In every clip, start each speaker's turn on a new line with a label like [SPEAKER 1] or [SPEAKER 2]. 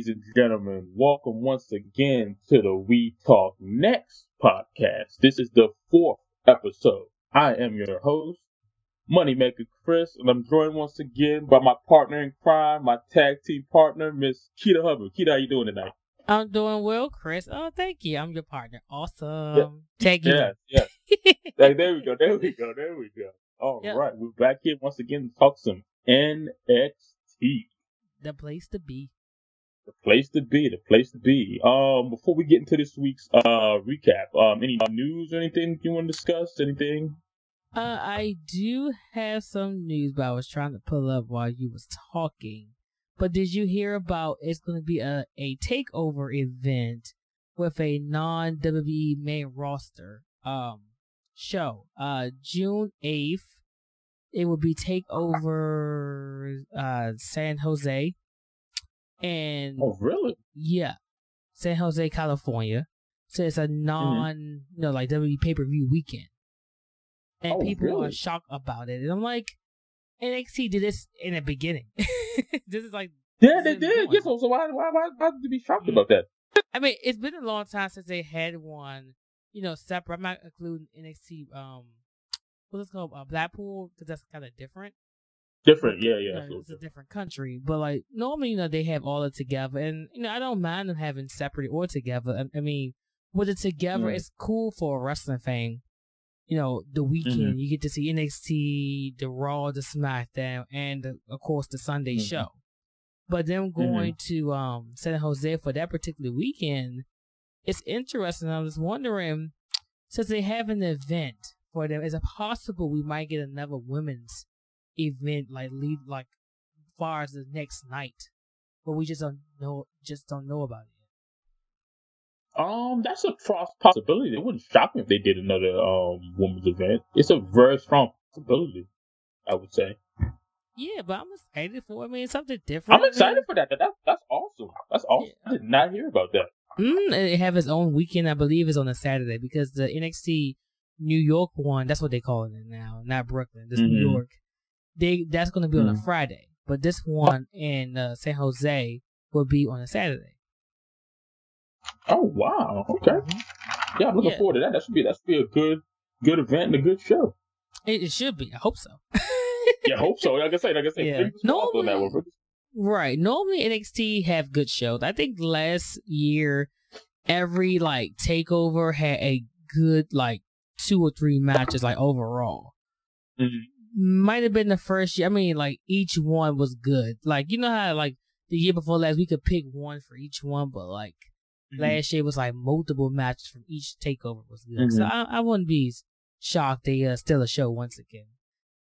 [SPEAKER 1] Ladies and gentlemen. Welcome once again to the We Talk Next podcast. This is the fourth episode. I am your host, Moneymaker Chris, and I'm joined once again by my partner in crime, my tag team partner, Miss Keita Hubbard. Keita, how you doing tonight?
[SPEAKER 2] I'm doing well, Chris. Oh, thank you. I'm your partner. Awesome. Yeah. Thank you.
[SPEAKER 1] Yes, yes. hey, there we go. There we go. There we go. All yep. right, We're back here once again to talk some NXT.
[SPEAKER 2] The place to be.
[SPEAKER 1] The place to be. The place to be. Um, before we get into this week's uh recap, um, any news or anything you want to discuss? Anything?
[SPEAKER 2] Uh, I do have some news, but I was trying to pull up while you was talking. But did you hear about it's going to be a, a takeover event with a non WWE main roster um show. Uh June 8th it will be takeover uh San Jose. And
[SPEAKER 1] Oh really?
[SPEAKER 2] Yeah. San Jose, California. So it's a non mm-hmm. you know, like WWE pay per view weekend. And oh, people really? are shocked about it. And I'm like, NXT did this in the beginning. this is like
[SPEAKER 1] yeah, they did. Yes, so, so why why why why did you be shocked about that?
[SPEAKER 2] I mean, it's been a long time since they had one, you know, separate. I'm not including NXT. Um, what's it called? Uh, Blackpool, because that's kind of different.
[SPEAKER 1] Different, yeah, yeah.
[SPEAKER 2] You know, it's a different country, but like normally, you know, they have all it together, and you know, I don't mind them having separate or together. I, I mean, with it together, mm. it's cool for a wrestling fan you know, the weekend. Mm-hmm. You get to see NXT, the Raw, the SmackDown, and the, of course the Sunday mm-hmm. show. But them mm-hmm. going mm-hmm. to um, San Jose for that particular weekend, it's interesting. I was wondering, since they have an event for them, is it possible we might get another women's event like lead like far as the next night, but we just don't know just don't know about it.
[SPEAKER 1] Um, that's a cross possibility. It wouldn't shock me if they did another um women's event. It's a very strong possibility, I would say.
[SPEAKER 2] Yeah, but I'm excited for. It. I mean, something different.
[SPEAKER 1] I'm excited for that. That's that's awesome. That's awesome. Yeah. I did not hear about that.
[SPEAKER 2] Mm, it have its own weekend. I believe is on a Saturday because the NXT New York one. That's what they call it now, not Brooklyn. This mm-hmm. New York. They that's going to be mm-hmm. on a mm-hmm. Friday, but this one in uh, San Jose will be on a Saturday.
[SPEAKER 1] Oh wow! Okay, mm-hmm. yeah, I'm looking yeah. forward to that. That should be that should be a good good event and a good show.
[SPEAKER 2] It, it should be. I hope so.
[SPEAKER 1] yeah, I hope so. Like I say, like I say, yeah.
[SPEAKER 2] normally, right. Normally NXT have good shows. I think last year every like takeover had a good like two or three matches like overall. Mm-hmm. Might have been the first year. I mean, like each one was good. Like you know how like the year before last we could pick one for each one, but like Mm-hmm. Last year was like multiple matches from each takeover was good. Mm-hmm. So I, I wouldn't be shocked they uh, still a show once again.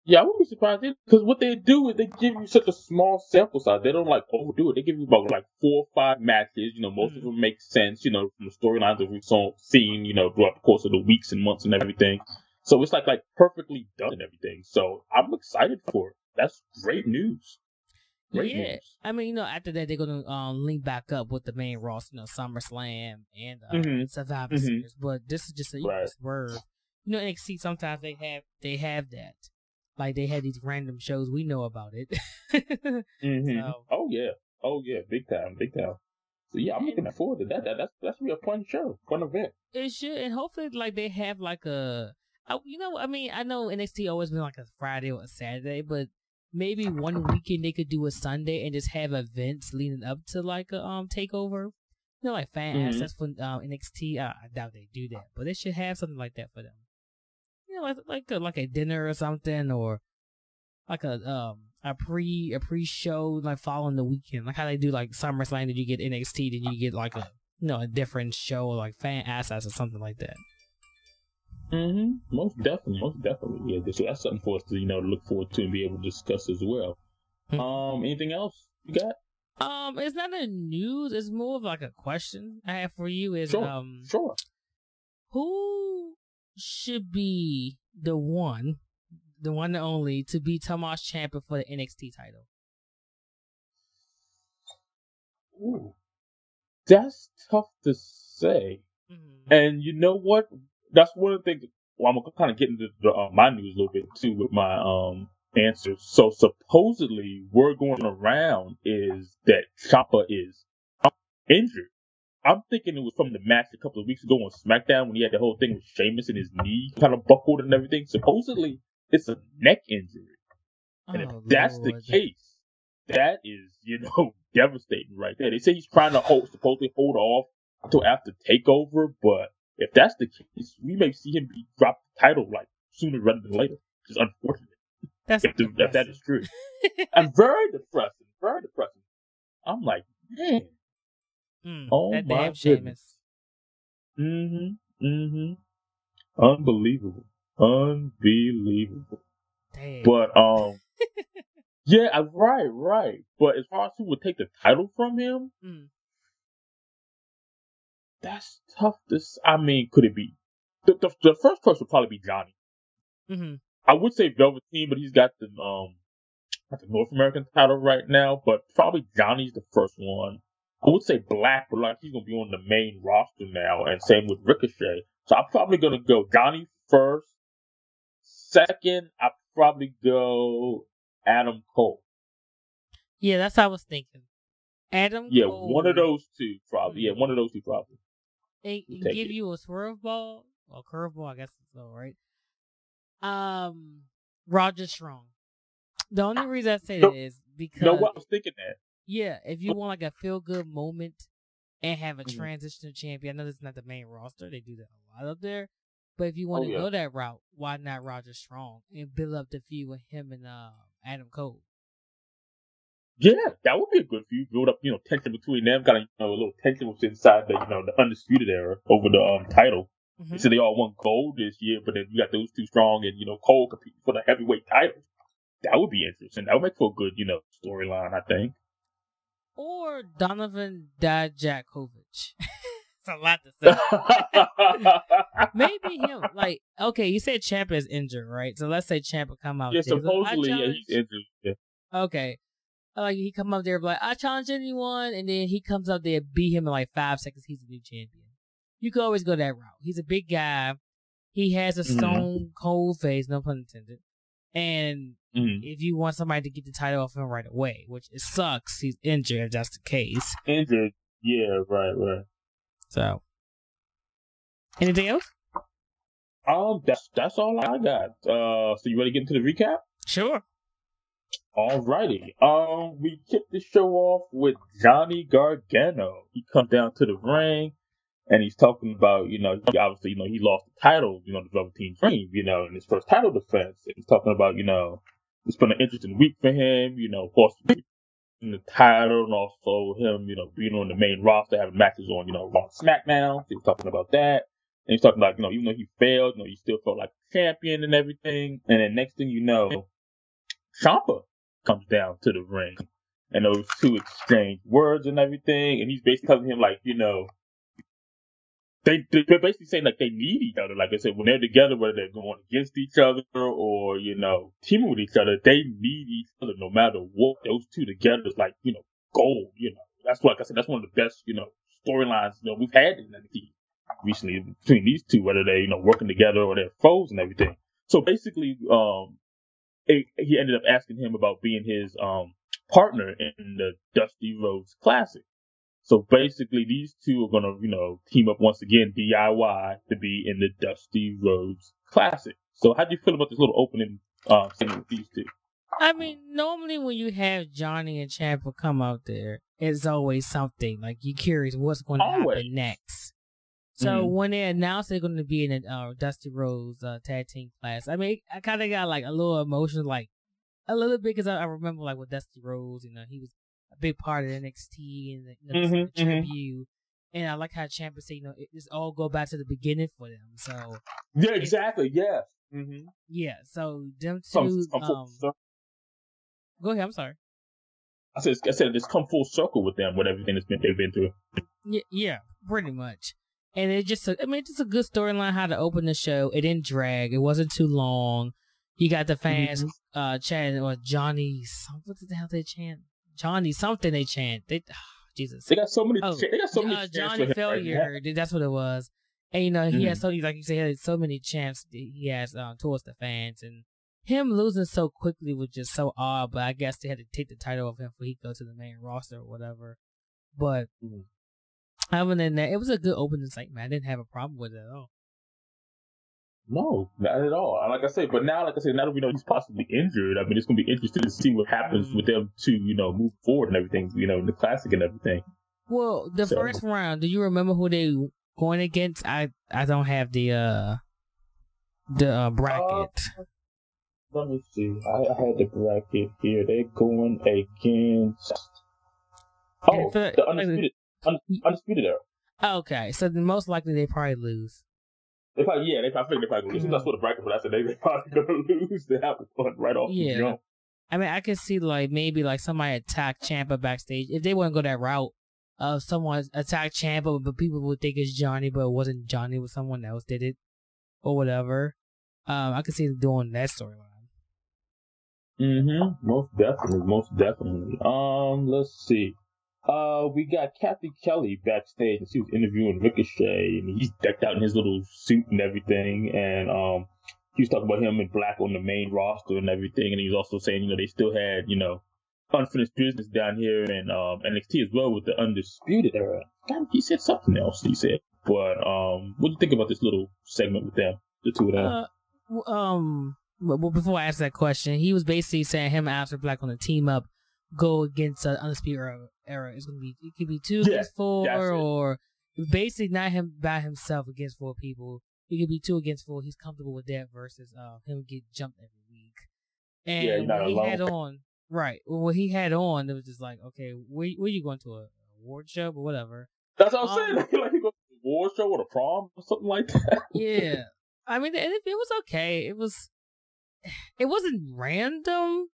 [SPEAKER 1] Yeah, I wouldn't be surprised because what they do is they give you such a small sample size. They don't like overdo it. They give you about like four or five matches. You know, most mm-hmm. of them make sense. You know, from the storylines that we've seen. You know, throughout the course of the weeks and months and everything. So it's like like perfectly done and everything. So I'm excited for it. That's great news. Great yeah, news.
[SPEAKER 2] I mean, you know, after that they're gonna um, link back up with the main roster, you know, SummerSlam and uh, mm-hmm. Survivor mm-hmm. Series. But this is just a right. swerve. You know, NXT sometimes they have they have that, like they have these random shows. We know about it.
[SPEAKER 1] mm-hmm. so, oh yeah, oh yeah, big time, big time. So yeah, I'm looking forward to that. that that's that's gonna be a fun show, fun event.
[SPEAKER 2] It should, and hopefully, like they have like a, you know, I mean, I know NXT always been like a Friday or a Saturday, but maybe one weekend they could do a Sunday and just have events leading up to like a um takeover. You know, like fan mm-hmm. access for um, NXT. I, I doubt they do that, but they should have something like that for them. You know, like like a, like a dinner or something, or like a um a pre a pre show like following the weekend, like how they do like SummerSlam. Did you get NXT? Then you get like a you know a different show like fan access or something like that.
[SPEAKER 1] Mm-hmm. Most definitely, most definitely. Yeah, so that's something for us to you know look forward to and be able to discuss as well. Mm-hmm. Um, anything else you got?
[SPEAKER 2] Um, it's not a news. It's more of like a question I have for you. Is
[SPEAKER 1] sure,
[SPEAKER 2] um,
[SPEAKER 1] sure.
[SPEAKER 2] Who should be the one, the one and only, to be Tommaso champion for the NXT title?
[SPEAKER 1] Ooh, that's tough to say. Mm-hmm. And you know what? That's one of the things. Well, I'm gonna kind of get into the, uh, my news a little bit too with my um answers. So supposedly, word going around is that Ciampa is injured. I'm thinking it was from the match a couple of weeks ago on SmackDown when he had the whole thing with Sheamus and his knee kind of buckled and everything. Supposedly, it's a neck injury. And oh, if that's Lord. the case, that is, you know, devastating right there. They say he's trying to hold, supposedly hold off until after takeover, but if that's the case, we may see him be dropped the title like sooner rather than later. Which is unfortunate. That's if, the, if that is true. I'm very depressing. Very depressing. I'm like, man.
[SPEAKER 2] Mm, oh that my damn Sheamus.
[SPEAKER 1] Mm-hmm. Mm-hmm. Unbelievable. Unbelievable. Damn. But um Yeah, right, right. But as far as who would take the title from him, mm. That's tough to. I mean, could it be the, the, the first person would probably be Johnny. Mm-hmm. I would say Velveteen, but he's got the um got the North American title right now. But probably Johnny's the first one. I would say Black, but like he's gonna be on the main roster now, and same with Ricochet. So I'm probably gonna go Johnny first. Second, I probably go Adam Cole.
[SPEAKER 2] Yeah, that's what I was thinking. Adam.
[SPEAKER 1] Yeah,
[SPEAKER 2] Cole.
[SPEAKER 1] one of those two probably. Yeah, one of those two probably.
[SPEAKER 2] They give it. you a swerve ball or curveball, I guess so, right? Um, Roderick Strong. The only reason I say no, that is because.
[SPEAKER 1] No, what I was thinking that.
[SPEAKER 2] Yeah, if you want like a feel good moment and have a mm-hmm. transitional champion, I know this is not the main roster. They do that a lot up there. But if you want oh, to yeah. go that route, why not Roderick Strong and build up the feud with him and uh, Adam Cole?
[SPEAKER 1] Yeah, that would be a good feud. Build up, you know, tension between them. Got a, you know, a little tension was inside the, you know, the undisputed era over the um title. Mm-hmm. So they all won gold this year, but then you got those two strong, and you know, Cole competing for the heavyweight title. That would be interesting. That would make for a good, you know, storyline. I think.
[SPEAKER 2] Or Donovan Dijakovic. It's a lot to say. Maybe him. Like, okay, you said Champ is injured, right? So let's say Champ will come out.
[SPEAKER 1] Yeah, there. supposedly, yeah, he's injured. Yeah.
[SPEAKER 2] Okay. Like he come up there, like I challenge anyone, and then he comes up there, beat him in like five seconds. He's a new champion. You could always go that route. He's a big guy. He has a mm-hmm. stone mm-hmm. cold face, no pun intended. And mm-hmm. if you want somebody to get the title off him right away, which it sucks, he's injured. If that's the case.
[SPEAKER 1] Injured. Yeah. Right. Right.
[SPEAKER 2] So, anything else?
[SPEAKER 1] Um, that's that's all I got. Uh, so you ready to get into the recap?
[SPEAKER 2] Sure.
[SPEAKER 1] Alrighty. Um, we kick the show off with Johnny Gargano. He comes down to the ring and he's talking about, you know, obviously, you know, he lost the title, you know, the Velveteen Dream, you know, in his first title defense. And he's talking about, you know, it's been an interesting week for him, you know, of course, in the title and also him, you know, being on the main roster, having matches on, you know, Raw SmackDown. He was talking about that. And he's talking about, you know, even though he failed, you know, he still felt like a champion and everything. And then next thing you know, Ciampa comes down to the ring. And those two exchange words and everything. And he's basically telling him like, you know, they they're basically saying like they need each other. Like I said, when they're together, whether they're going against each other or you know teaming with each other, they need each other no matter what. Those two together is like you know gold. You know that's what like I said. That's one of the best you know storylines you know we've had in NXT recently between these two, whether they you know working together or they're foes and everything. So basically, um, it, he ended up asking him about being his um partner in the Dusty Rhodes Classic. So basically, these two are gonna, you know, team up once again, DIY, to be in the Dusty Rhodes Classic. So how do you feel about this little opening uh, segment with these two?
[SPEAKER 2] I mean, normally when you have Johnny and Ciampa come out there, it's always something like you're curious what's going to happen next. So mm-hmm. when they announced they're going to be in a uh, Dusty Rhodes uh, tag team class, I mean, I kind of got like a little emotion, like a little bit, because I, I remember like with Dusty Rhodes, you know, he was a big part of NXT and you know, mm-hmm, the mm-hmm. tribute. And I like how Ciampa said, you know, it just all go back to the beginning for them. So
[SPEAKER 1] yeah, exactly. Yeah. Mm-hmm.
[SPEAKER 2] Yeah. So them two. Um, go ahead. I'm sorry.
[SPEAKER 1] I said, I said, it's come full circle with them with everything that's been they've been through.
[SPEAKER 2] Yeah, yeah, pretty much. And it just, I mean, it's just a good storyline how to open the show. It didn't drag. It wasn't too long. You got the fans mm-hmm. uh chanting or Johnny. What the hell they chant? Johnny something they chant. They oh, Jesus.
[SPEAKER 1] They got so many. Oh, they got so many. Uh,
[SPEAKER 2] Johnny failure. Right that's what it was. And you know he mm-hmm. has so many like you said, he has so many chants he has um, towards the fans, and him losing so quickly was just so odd. But I guess they had to take the title off him for he go to the main roster or whatever. But mm-hmm. Other than that, it was a good opening segment. I didn't have a problem with it at all.
[SPEAKER 1] No, not at all. Like I said, but now, like I said, now that we know he's possibly injured, I mean, it's going to be interesting to see what happens with them to, you know, move forward and everything, you know, the classic and everything.
[SPEAKER 2] Well, the so. first round, do you remember who they going against? I I don't have the uh the uh, bracket. Uh,
[SPEAKER 1] let me see. I, I, had the bracket here. They're going against. Oh, the undisputed, un, undisputed era.
[SPEAKER 2] Okay, so then most likely they probably lose.
[SPEAKER 1] They probably yeah, they probably think they probably lose. Mm-hmm. That's what the bracket, but I said they probably gonna lose. They have to right off. Yeah.
[SPEAKER 2] I mean, I could see like maybe like somebody attack Ciampa backstage if they to go that route. Uh, someone attack Ciampa, but people would think it's Johnny, but it wasn't Johnny. It was someone else did it, or whatever. Um, I could see them doing that storyline.
[SPEAKER 1] Mm-hmm. Most definitely. Most definitely. Um, let's see. Uh, we got Cathy Kelly backstage, and she was interviewing Ricochet, and he's decked out in his little suit and everything, and um, he was talking about him in black on the main roster and everything, and he was also saying, you know, they still had, you know, unfinished business down here in um NXT as well with the Undisputed Era. God, he said something else. He said, but um, what do you think about this little segment with them, the two of them?
[SPEAKER 2] Uh, um, well, before I ask that question, he was basically saying him and Aleister Black on the team up go against uh, Undisputed Era, era. It's gonna be it could be two yeah, against four, or basically not him by himself against four people. It could be two against four. He's comfortable with that versus uh him get jumped every week. And yeah, what he alone. had on, right? What he had on, it was just like, okay, where where you going to a award show or whatever?
[SPEAKER 1] That's what I'm um, saying. like he goes to a award show or a prom or something like that.
[SPEAKER 2] yeah, I mean, it, it was okay. It was, it wasn't random,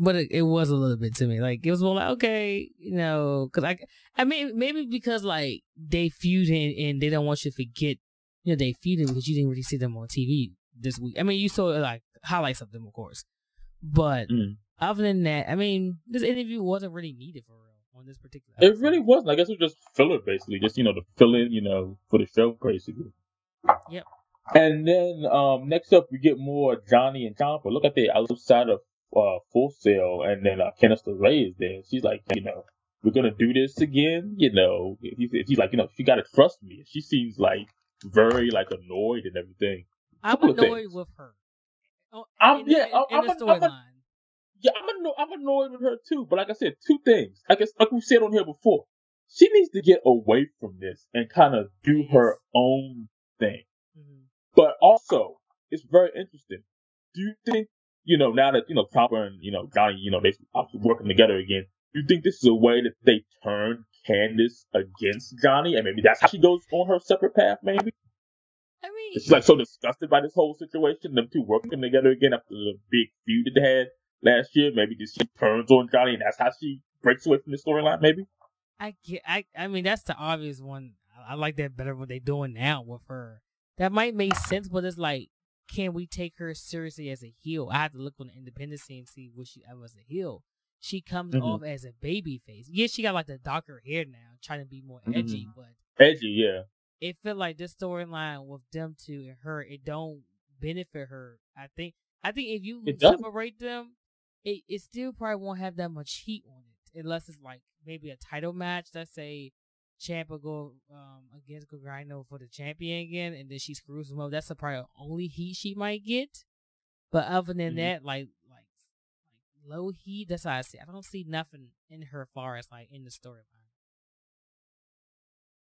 [SPEAKER 2] but it, it, was a little bit to me. Like it was more like okay, you know, because I, I mean, maybe because like they feud and, and they don't want you to forget, you know, they feuded because you didn't really see them on TV this week. I mean, you saw like highlights of them, of course, but mm. other than that, I mean, this interview wasn't really needed for real on this particular.
[SPEAKER 1] Episode. It really wasn't. I guess it was just filler, basically, just you know, to fill in, you know, for the show, basically.
[SPEAKER 2] Yep.
[SPEAKER 1] And then um, next up, we get more Johnny and Ciampa. Look at the outside of uh, Full Sail, and then uh, Candice LeRae is there. She's like, you know, we're gonna do this again. You know, he's, he's like, you know, she gotta trust me. She seems like very like annoyed and everything.
[SPEAKER 2] I'm annoyed with her.
[SPEAKER 1] Oh, I'm in, yeah, in, I'm, in I'm, I'm, yeah, I'm annoyed. I'm annoyed with her too. But like I said, two things. I guess like we said on here before, she needs to get away from this and kind of do yes. her own thing. Mm-hmm. But also, it's very interesting. Do you think you know, now that, you know, Ciampa and, you know, Johnny, you know, they are working together again, do you think this is a way that they turn Candice against Johnny? And maybe that's how she goes on her separate path, maybe?
[SPEAKER 2] I mean,
[SPEAKER 1] she's like so disgusted by this whole situation, them two working together again after the big feud that they had last year. Maybe this she turns on Johnny and that's how she breaks away from the storyline, maybe?
[SPEAKER 2] I get, I, I mean, that's the obvious one. I, I like that better what they're doing now with her. That might make sense, but it's like, can we take her seriously as a heel? I have to look on the independent scene and see what she ever as a heel. She comes mm-hmm. off as a baby face. Yeah, she got like the darker hair now, trying to be more edgy, mm-hmm. but
[SPEAKER 1] edgy, yeah.
[SPEAKER 2] It felt like this storyline with them two and her, it don't benefit her. I think I think if you separate them, it, it still probably won't have that much heat on it. Unless it's like maybe a title match, let's say Ciampa go um, against Gargano for the champion again, and then she screws him up. That's the probably only heat she might get. But other than mm-hmm. that, like like like low heat, that's how I see. I don't see nothing in her far as like in the storyline.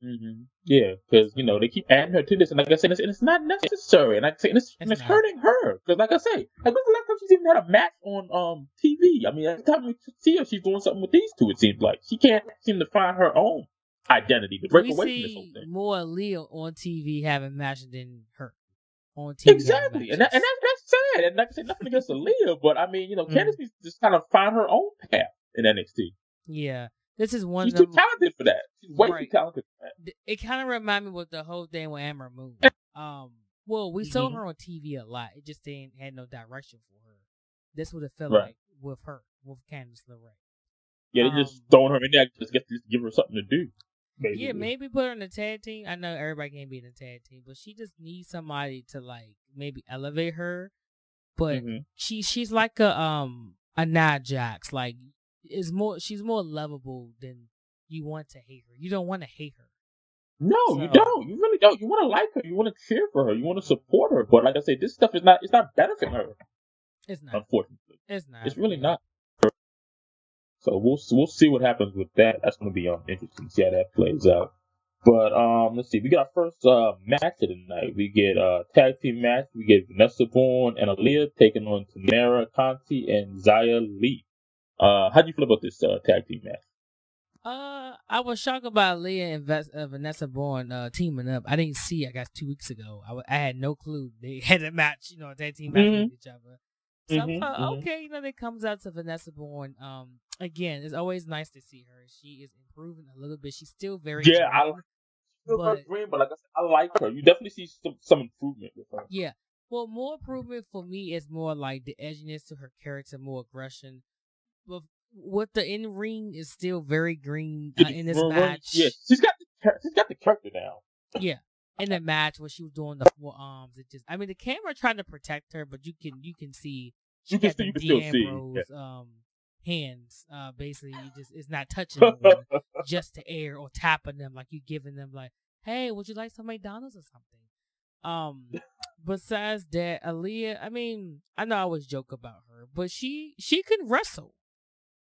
[SPEAKER 1] Mm-hmm. Yeah, because you know they keep adding her to this, and like I said, it's, it's not necessary, and like I say, it's, it's, it's hurting her. Because like I say, like when's the last time she's even had a match on um TV? I mean, every time we see her, she's doing something with these two. It seems like she can't seem to find her own identity to break we away from this whole thing.
[SPEAKER 2] More Leo on TV having matches than her on TV.
[SPEAKER 1] Exactly, and, that, and that, that's sad. And like I said, nothing against Aliyah, but I mean, you know, mm. Candice needs to just kind of find her own path in NXT.
[SPEAKER 2] Yeah. This is one.
[SPEAKER 1] She's too talented for that. She's way right. too talented for that.
[SPEAKER 2] It kind of reminded me with the whole thing with Ember Moon. Um, well, we mm-hmm. saw her on TV a lot. It just didn't had no direction for her. This would have felt right. like with her, with Candice LeRae.
[SPEAKER 1] Yeah, they um, just throwing her in there just get to give her something to do.
[SPEAKER 2] Basically. Yeah, maybe put her in a tag team. I know everybody can't be in a tag team, but she just needs somebody to like maybe elevate her. but mm-hmm. she she's like a um a Nia Jax. Like is more she's more lovable than you want to hate her. You don't want to hate her.
[SPEAKER 1] No, so, you don't. You really don't. You want to like her. You want to cheer for her. You want to support her. But like I said, this stuff is not. It's not benefiting her.
[SPEAKER 2] It's not.
[SPEAKER 1] Unfortunately,
[SPEAKER 2] it's not.
[SPEAKER 1] It's really not. So we'll we'll see what happens with that. That's going to be um, interesting to see how that plays out. But um, let's see. We got our first uh, match of the night. We get a uh, tag team match. We get Vanessa Borne and Aliyah taking on Taynara Conti and Xia Li. Uh, how do you feel about this uh, tag team match?
[SPEAKER 2] Uh, I was shocked about Leah and Ves- uh, Vanessa Borne uh, teaming up. I didn't see. I guess two weeks ago. I, w- I had no clue they had a match. You know, a tag team match mm-hmm. with each other. So mm-hmm, I thought, mm-hmm. okay, you know, it comes out to Vanessa Borne. Um, again, it's always nice to see her. She is improving a little bit. She's still very
[SPEAKER 1] yeah. I still but, green, but like I said, I like her. You definitely see some some improvement with her.
[SPEAKER 2] Yeah. Well, more improvement for me is more like the edginess to her character, more aggression. But what the in ring is still very green uh, in this match.
[SPEAKER 1] Yeah, she's got the she's got the character now.
[SPEAKER 2] Yeah, in the match when she was doing the four arms, it just I mean the camera trying to protect her, but you can you can see
[SPEAKER 1] you can, you can still see
[SPEAKER 2] yeah. um hands. Uh, basically, you just it's not touching them just to air or tapping them like you giving them like, hey, would you like some McDonald's or something? Um, besides that, Aliyah, I mean, I know I always joke about her, but she she can wrestle.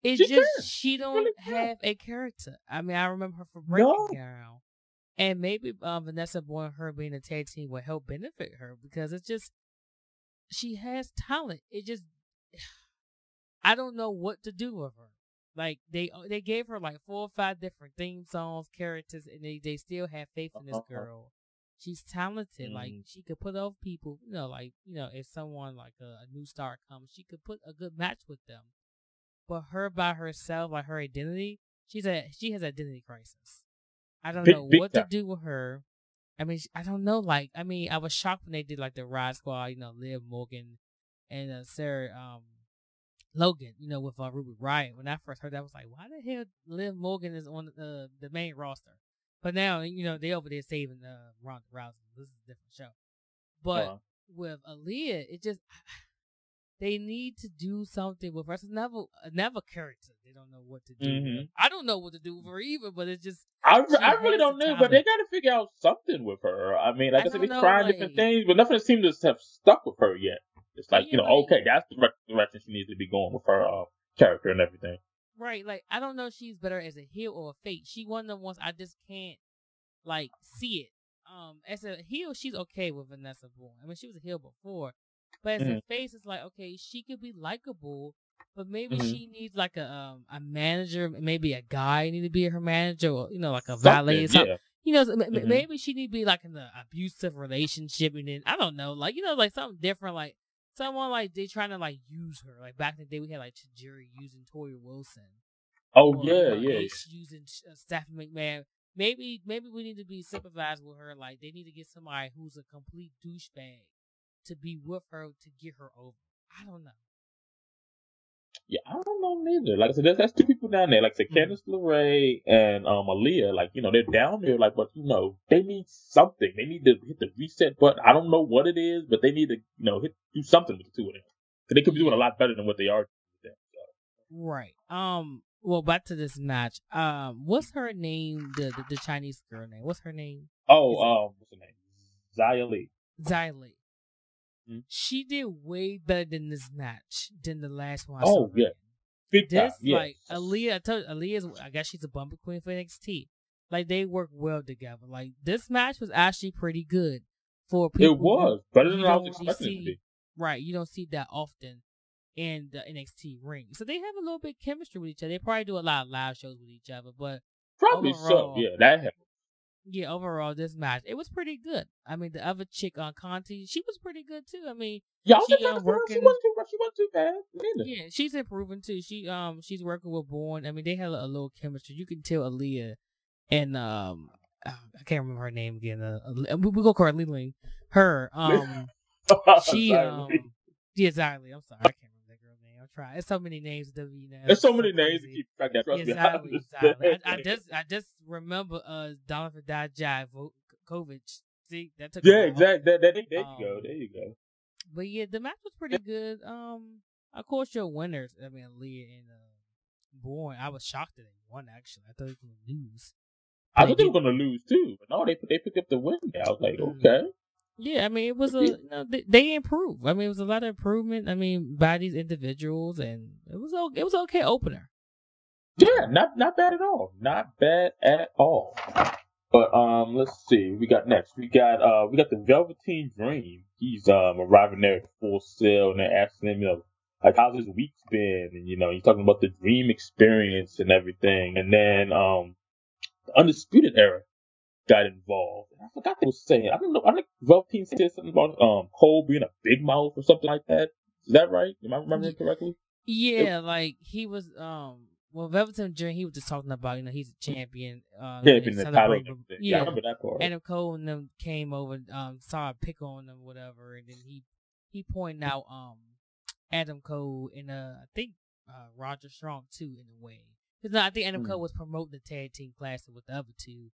[SPEAKER 2] It's she just can. she don't really have a character. I mean, I remember her from Breaking no. Down, and maybe um, Vanessa Boy her being a tag team will help benefit her because it's just she has talent. It just I don't know what to do with her. Like they uh, they gave her like four or five different theme songs, characters, and they they still have faith in this uh-huh. girl. She's talented. Mm. Like she could put off people. You know, like you know, if someone like a, a new star comes, she could put a good match with them. But her by herself, like her identity, she's a she has identity crisis. I don't know big what to do with her. I mean, I don't know. Like, I mean, I was shocked when they did like the Riott Squad. You know, Liv Morgan and uh, Sarah um, Logan. You know, with uh, Ruby Riott. When I first heard that, I was like, why the hell Liv Morgan is on the the main roster? But now, you know, they over there saving uh, Ronda Rousey. This is a different show. But uh-huh. with Aliyah, it just they need to do something with her. It's never, never character. They don't know what to do. Mm-hmm. I don't know what to do with her either, but it's just.
[SPEAKER 1] I, I really don't know, but they got to figure out something with her. I mean, like I, I said, they're trying like, different things, but nothing seems to have stuck with her yet. It's like, you know, like, okay, that's the direction she needs to be going with her uh, character and everything.
[SPEAKER 2] Right. Like, I don't know if she's better as a heel or a face. She one of the ones I just can't, like, see it. Um, as a heel, she's okay with Vanessa Borne. I mean, she was a heel before, but as mm-hmm. a face, it's like okay, she could be likable, but maybe mm-hmm. she needs like a um, a manager, maybe a guy need to be her manager, or you know, like a valet. Or something, yeah. You know, mm-hmm. maybe she need to be like in an abusive relationship, and then I don't know, like you know, like something different, like someone like they trying to like use her. Like back in the day, we had like Tajiri using Torrie Wilson.
[SPEAKER 1] Oh or, yeah, yeah.
[SPEAKER 2] Using uh, Stephanie McMahon. Maybe maybe we need to be sympathized with her. Like they need to get somebody who's a complete douchebag to be with her to get her over. I don't know.
[SPEAKER 1] Yeah, I don't know neither. Like I said, that's, that's two people down there. Like I said, mm-hmm. Candice LeRae and um Aliyah. Like you know, they're down there. Like, but you know, they need something. They need to hit the reset button. I don't know what it is, but they need to you know hit do something with the two of them. They could be doing a lot better than what they are. Them, so.
[SPEAKER 2] Right. Um. Well, back to this match. Um. What's her name? The the, the Chinese girl name. What's her name?
[SPEAKER 1] Oh. Is um. What's her name? Xia Li.
[SPEAKER 2] Xia Li. Mm-hmm. She did way better than this match than the last one.
[SPEAKER 1] oh yeah,
[SPEAKER 2] Big this time. like Aliyah. I told Aliyah's. I guess she's a bumper queen for NXT. Like they work well together. Like this match was actually pretty good for people.
[SPEAKER 1] It was better than I was expecting see, it to be.
[SPEAKER 2] Right, you don't see that often in the NXT ring. So they have a little bit of chemistry with each other. They probably do a lot of live shows with each other, but
[SPEAKER 1] probably overall, so. Yeah, that helps
[SPEAKER 2] yeah, overall, this match it was pretty good. I mean, the other chick on Conti, she was pretty good too. I mean,
[SPEAKER 1] yeah, she, um, working, she wasn't too she wasn't too bad. Either.
[SPEAKER 2] Yeah, she's improving too. She um she's working with Borne. I mean, they had a, a little chemistry. You can tell Aliyah and um I can't remember her name again. Uh, we, we go call her Liling. Her um she um yeah exactly. I'm sorry, I. It's so many names W now.
[SPEAKER 1] There's so many names to keep track of.
[SPEAKER 2] exactly, exactly. I, I, just I just remember uh Donovan Dijak Kovic. See, that took
[SPEAKER 1] Yeah, exactly. That, that, there you um, go. There you go.
[SPEAKER 2] but yeah, the match was pretty good. Um, of course, your winners. I mean, Leah and uh, Borne. I was shocked that they won. Actually, I thought they were gonna lose.
[SPEAKER 1] I thought they were gonna lose too, but no, they they picked up the win. I was like, mm-hmm. okay.
[SPEAKER 2] Yeah, I mean, it was a you know, they, they improved. I mean, it was a lot of improvement. I mean, by these individuals, and it was it was okay opener.
[SPEAKER 1] Yeah, not not bad at all. Not bad at all. But um, let's see. We got next. We got uh, we got the Velveteen Dream. He's um arriving there at Full Sail, and they're asking him, you know, like how's his week been, and you know, he's talking about the Dream experience and everything. And then um, the Undisputed Era got involved. I forgot they were saying. I don't know. I think Velveteen said something about um Cole being a big mouth or something like that. Is that right? Am I remembering correctly?
[SPEAKER 2] Yeah, it, like he was um well, Velveteen Dream, he was just talking about, you know, he's a champion.
[SPEAKER 1] Uh, champion, the title. Yeah, yeah, I remember that part.
[SPEAKER 2] Adam Cole and them came over, um, saw a pick on them, whatever, and then he he pointed out um Adam Cole and uh I think uh Roderick Strong too in a way. Cause no, I think Adam mm. Cole was promoting the tag team classic with the other two,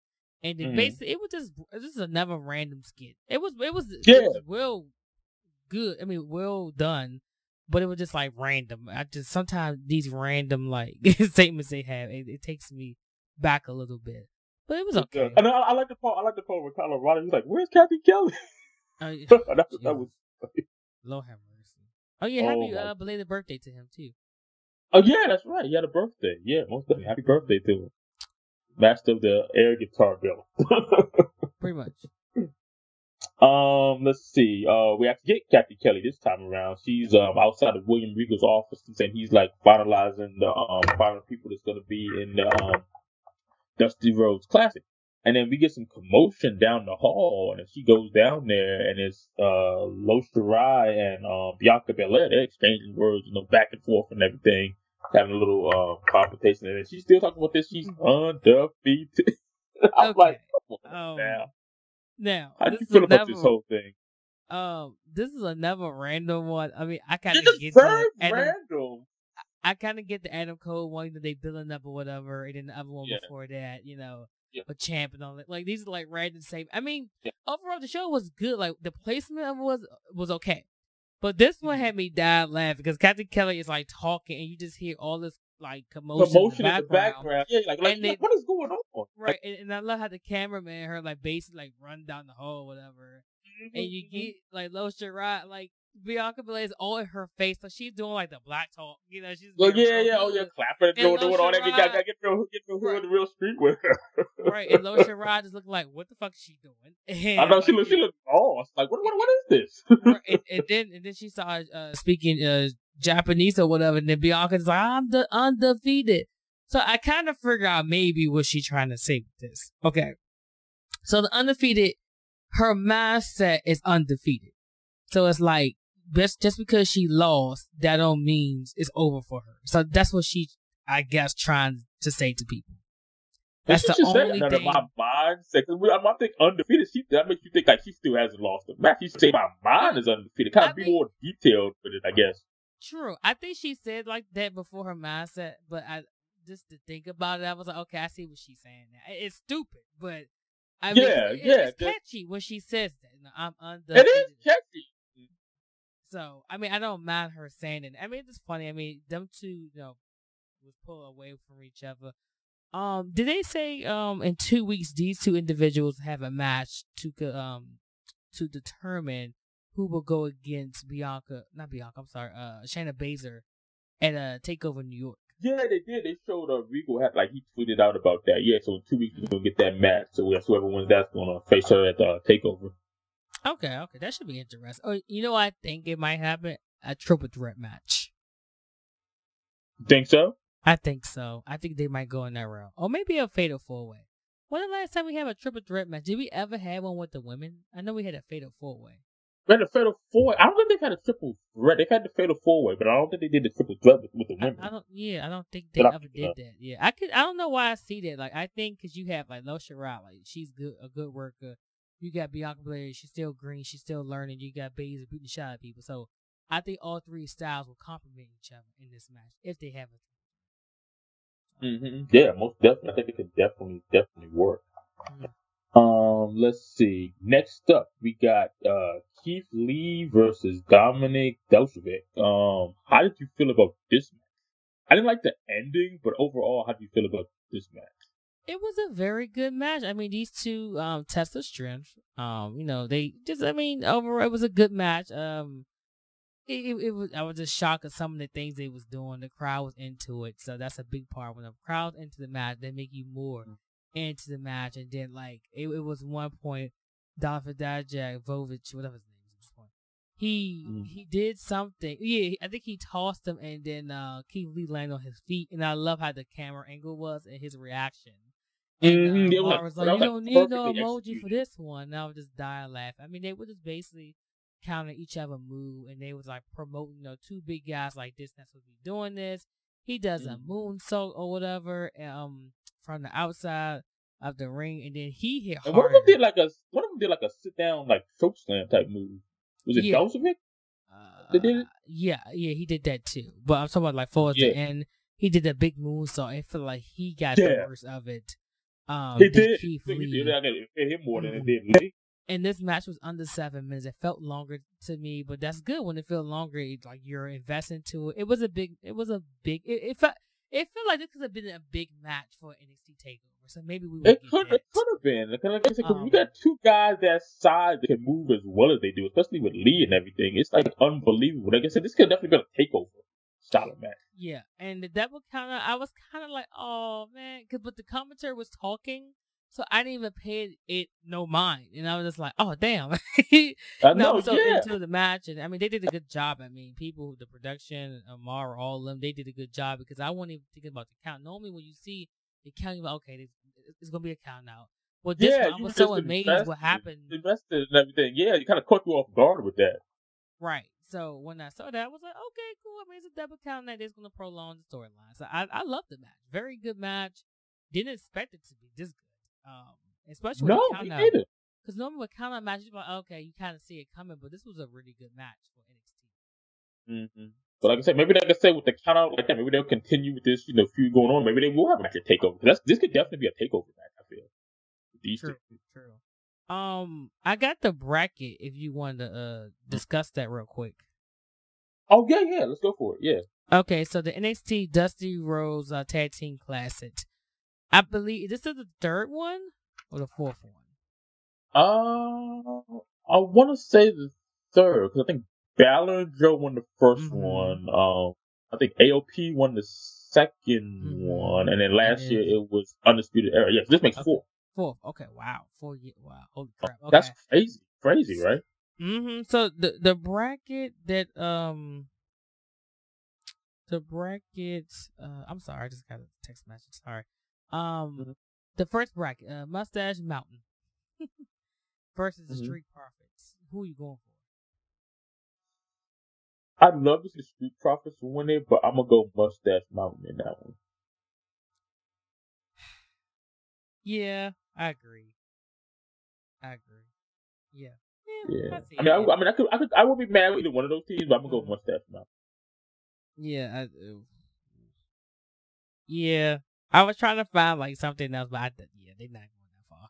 [SPEAKER 2] and then mm. basically it was just this is another random skit. It was it was yeah. it was well good. I mean, well done but it was just like random. I just sometimes these random like statements they have, it, it, takes me back a little bit. But it was okay.
[SPEAKER 1] And I, I like the part. I like the part with Colorado. He's like, "Where's Cathy Kelly?" Uh, that, that was.
[SPEAKER 2] Lord have mercy. Oh yeah, happy oh, uh, belated birthday to him too.
[SPEAKER 1] Oh yeah, that's right. He had a birthday. Yeah, most definitely. Happy birthday to him. Master of the air guitar bill.
[SPEAKER 2] Pretty much.
[SPEAKER 1] Um, let's see. Uh, we have to get Cathy Kelly this time around. She's um outside of William Regal's office, and he's like finalizing the um final people that's gonna be in the um Dusty Rhodes Classic. And then we get some commotion down the hall, and she goes down there, and it's uh Io Shirai and uh, Bianca Belair. They're exchanging words, you know, back and forth and everything, having a little uh, competition. And she's still talking about this. She's undefeated. I'm okay. like, um, now.
[SPEAKER 2] Now,
[SPEAKER 1] how do you feel about this whole thing?
[SPEAKER 2] Um, this is another random one. I mean, I kind
[SPEAKER 1] of
[SPEAKER 2] get
[SPEAKER 1] the Adam, random.
[SPEAKER 2] I, kind of get the Adam Cole one that they building up or whatever, and then the other one yeah. before that, you know, yeah. a champ and all that. Like these are like random same. I mean, yeah. overall the show was good. Like the placement of it was was okay, but this one mm-hmm. had me die laughing because Cathy Kelly is like talking, and you just hear all this like commotion, commotion in, the in, the background.
[SPEAKER 1] Yeah, like, like, like what is going on?
[SPEAKER 2] Right, like, and, and, I love how the cameraman her like basically like run down the hall, whatever, mm-hmm, and you mm-hmm. get like Io Shirai like Bianca Belair is all in her face, so she's doing like the black talk. You know, she's
[SPEAKER 1] well, yeah, yeah, oh yeah, clapping doing, doing all that. You got to get the get the right. the real street with her.
[SPEAKER 2] right, and Io Shirai is looking like, what the fuck is she doing?
[SPEAKER 1] And, I know she looked she looked lost. Like, what what what is
[SPEAKER 2] this? right, and, and, then and then she saw uh, speaking uh, Japanese or whatever, and then Bianca's like, I'm the undefeated. So I kind of figure out maybe what she's trying to say with this. Okay, so the undefeated, her mindset is undefeated. So it's like just just because she lost, that don't means it's over for her. So that's what she, I guess, trying to say to people.
[SPEAKER 1] That's the only thing. My mindset, I think undefeated. She that makes you think like she still hasn't lost the match. She say my mind is undefeated. Kind of be more detailed with it, I guess.
[SPEAKER 2] True. I think she said like that before her mindset, but I just to think about it, I was like, okay, I see what she's saying now. It's stupid, but I mean, yeah, it, yeah, it's catchy when she says that. You know, I'm undefeated.
[SPEAKER 1] It is catchy.
[SPEAKER 2] So I mean, I don't mind her saying it. I mean, it's funny. I mean, them two, you know, was pull away from each other. Um, did they say um in two weeks these two individuals have a match to um to determine who will go against Bianca? Not Bianca. I'm sorry. Uh, Shayna Baszler at a Takeover New York.
[SPEAKER 1] Yeah, they did. They showed uh, Regal had like he tweeted out about that. Yeah, so in two weeks we're gonna get that match. So that's whoever wins that's gonna face her at the uh, Takeover.
[SPEAKER 2] Okay, okay, that should be interesting. Oh, you know, what I think it might happen a triple threat match.
[SPEAKER 1] Think so?
[SPEAKER 2] I think so. I think they might go in that route, or maybe a fatal four way. When the last time we had a triple threat match? Did we ever have one with the women? I know we had a fatal four way.
[SPEAKER 1] We had a fatal four. I don't think they've had a triple threat. They've had the fatal four way, but I don't think they did the triple threat with, with the women.
[SPEAKER 2] I, I, don't. Yeah, I don't think they but ever did uh, that. Yeah, I could. I don't know why I see that. Like, I think because you have like Io Shirai, like she's good, a good worker. You got Bianca Belair, she's still green, she's still learning. You got Baszler beating the shot at people. So I think all three styles will complement each other in this match if they have
[SPEAKER 1] a. Mm-hmm. Yeah, most definitely. I think it could definitely, definitely work. Mm-hmm. Um, let's see. Next up, we got uh Keith Lee versus Dominik Dijakovic. Um, how did you feel about this match? I didn't like the ending, but overall, how do you feel about this match?
[SPEAKER 2] It was a very good match. I mean, these two um test their strength. Um, you know, they just I mean, overall it was a good match. Um it, it, it, was I was just shocked at some of the things they was doing. The crowd was into it, so that's a big part. When the crowd's into the match, they make you more mm. into the match. And then like it, it was one point, David Dijakovic, whatever his name is, point, he mm. he did something. Yeah, I think he tossed him, and then uh Keith Lee landed on his feet. And I love how the camera angle was and his reaction. And mm-hmm. uh, was like, "You don't need no emoji executed. for this one." And I was just dying laughing. I mean, they were just basically counter each other move, and they was like promoting, you know, two big guys like this. That's what we doing this. He does mm. a moonsault or whatever, um, from the outside of the ring, and then he hit. And
[SPEAKER 1] one of them did like a one of them did like a sit down like choke slam type move. Was it yeah. Dijakovic?
[SPEAKER 2] Uh, did it? Yeah, yeah, he did that too. But I'm talking about like towards yeah. the end, he did a big moonsault. I feel like he got yeah. the worst of it. Um,
[SPEAKER 1] he did. Keith Lee. He did. It hit him more mm-hmm. than it did Lee
[SPEAKER 2] and this match was under seven minutes. It felt longer to me, but that's good when it feels longer. like you're investing to it. It was a big. It was a big. It, it felt. It felt like this could have been a big match for NXT Takeover. So maybe we.
[SPEAKER 1] It could. It could have been. Like I said, um, you got two guys that size that can move as well as they do, especially with Lee and everything. It's like unbelievable. Like I said, this could definitely be a takeover style of match.
[SPEAKER 2] Yeah, and that was kind of. I was kind of like, oh man, cause but the commentator was talking so I didn't even pay it no mind. And I was just like, oh, damn. I know, so yeah. into the match. And I mean, they did a good job. I mean, people, the production, Amar, all of them, they did a good job because I wasn't even thinking about the count. Normally, when you see the count, you're like, okay, it's, to be a count now. Well, this yeah, one, I was so amazed invested, what happened.
[SPEAKER 1] Invested and everything. Yeah, you kind of caught you off guard with that.
[SPEAKER 2] Right. So when I saw that, I was like, okay, cool. I mean, it's a double count that is going to prolong the storyline. So I, I love the match. Very good match. Didn't expect it to be this good. Um, especially no, with count didn't. Because normally with count out matches, like okay, you kind of see it coming, but this was a really good match for
[SPEAKER 1] NXT. Mm-hmm. But like I said, maybe like I said with the count out like that, maybe they'll continue with this, you know, feud going on. Maybe they will have a match at takeover. That's this could definitely be a takeover match. I feel.
[SPEAKER 2] These true, two. true. Um, I got the bracket. If you want to uh discuss that real quick.
[SPEAKER 1] Oh yeah, yeah. Let's go for it. Yeah.
[SPEAKER 2] Okay, so the NXT Dusty Rhodes uh, Tag Team Classic. I believe this is the third one or the fourth one.
[SPEAKER 1] Uh, I want to say the third because I think Balor and Joe won the 1st mm-hmm. one. Um, I think AOP won the 2nd mm-hmm. one, and then last and year it was Undisputed Era. Yes, this makes okay. four.
[SPEAKER 2] Four. Okay. Wow. Four. Years. Wow. Holy crap. Okay.
[SPEAKER 1] That's crazy. Crazy, right?
[SPEAKER 2] Mm-hmm. So the the bracket that um the bracket uh I'm sorry, I just got a text message. Sorry. Um, mm-hmm. the first bracket, uh, Mustache Mountain versus the mm-hmm. Street Profits. Who are you going for?
[SPEAKER 1] I'd love to see Street Profits win it, but I'm gonna go Mustache Mountain in that one.
[SPEAKER 2] Yeah, I agree. I agree. Yeah.
[SPEAKER 1] Yeah. yeah. I, I mean, I, I, mean, I could, I could, I would be mad with either one of those teams, but I'm gonna go mm-hmm. Mustache Mountain.
[SPEAKER 2] Yeah. I, yeah. I was trying to find like something else, but I yeah, they're not going that far.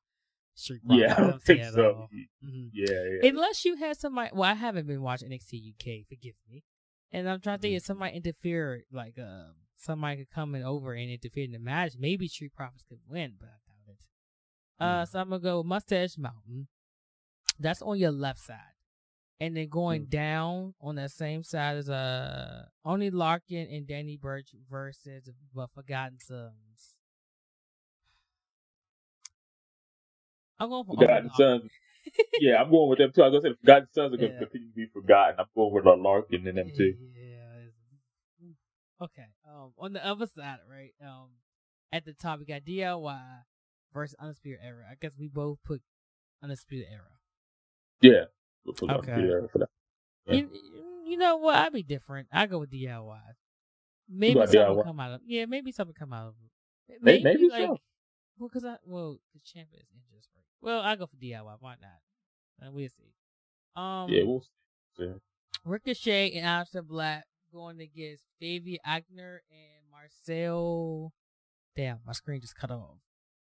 [SPEAKER 1] Street yeah, I don't think so. Mm-hmm. Yeah, yeah.
[SPEAKER 2] Unless you had somebody. Well, I haven't been watching NXT UK. Forgive me. And I'm trying to think mm-hmm. if somebody interfere, like uh, somebody could come in over and interfere in the match. Maybe Street Profits could win, but I doubt it. Uh, mm. so I'm gonna go Mustache Mountain. That's on your left side and then going mm. down on that same side is uh only Lorcan and Danny Burch versus the Forgotten Sons. I'm going for
[SPEAKER 1] Forgotten Sons. yeah, I'm going with them too. I was gonna say the Forgotten Sons are gonna yeah. continue to be forgotten. I'm going with Lorcan and them too.
[SPEAKER 2] Yeah. Okay. Um, on the other side, right? Um, at the top we got DIY versus Undisputed Era. I guess we both put Undisputed Era.
[SPEAKER 1] Yeah. We'll okay. for that.
[SPEAKER 2] Yeah. You, you know what? I'd be different. I go with DIY. Maybe something DIY? come out of yeah. Maybe something come out of it.
[SPEAKER 1] Maybe, maybe like so.
[SPEAKER 2] well, cause I well the champion is injured. Well, I go for DIY. Why not? Uh, we'll see. Um,
[SPEAKER 1] yeah, we'll see.
[SPEAKER 2] Ricochet and Aleister Black going against Davey Agner and Marcel. Damn, my screen just cut off.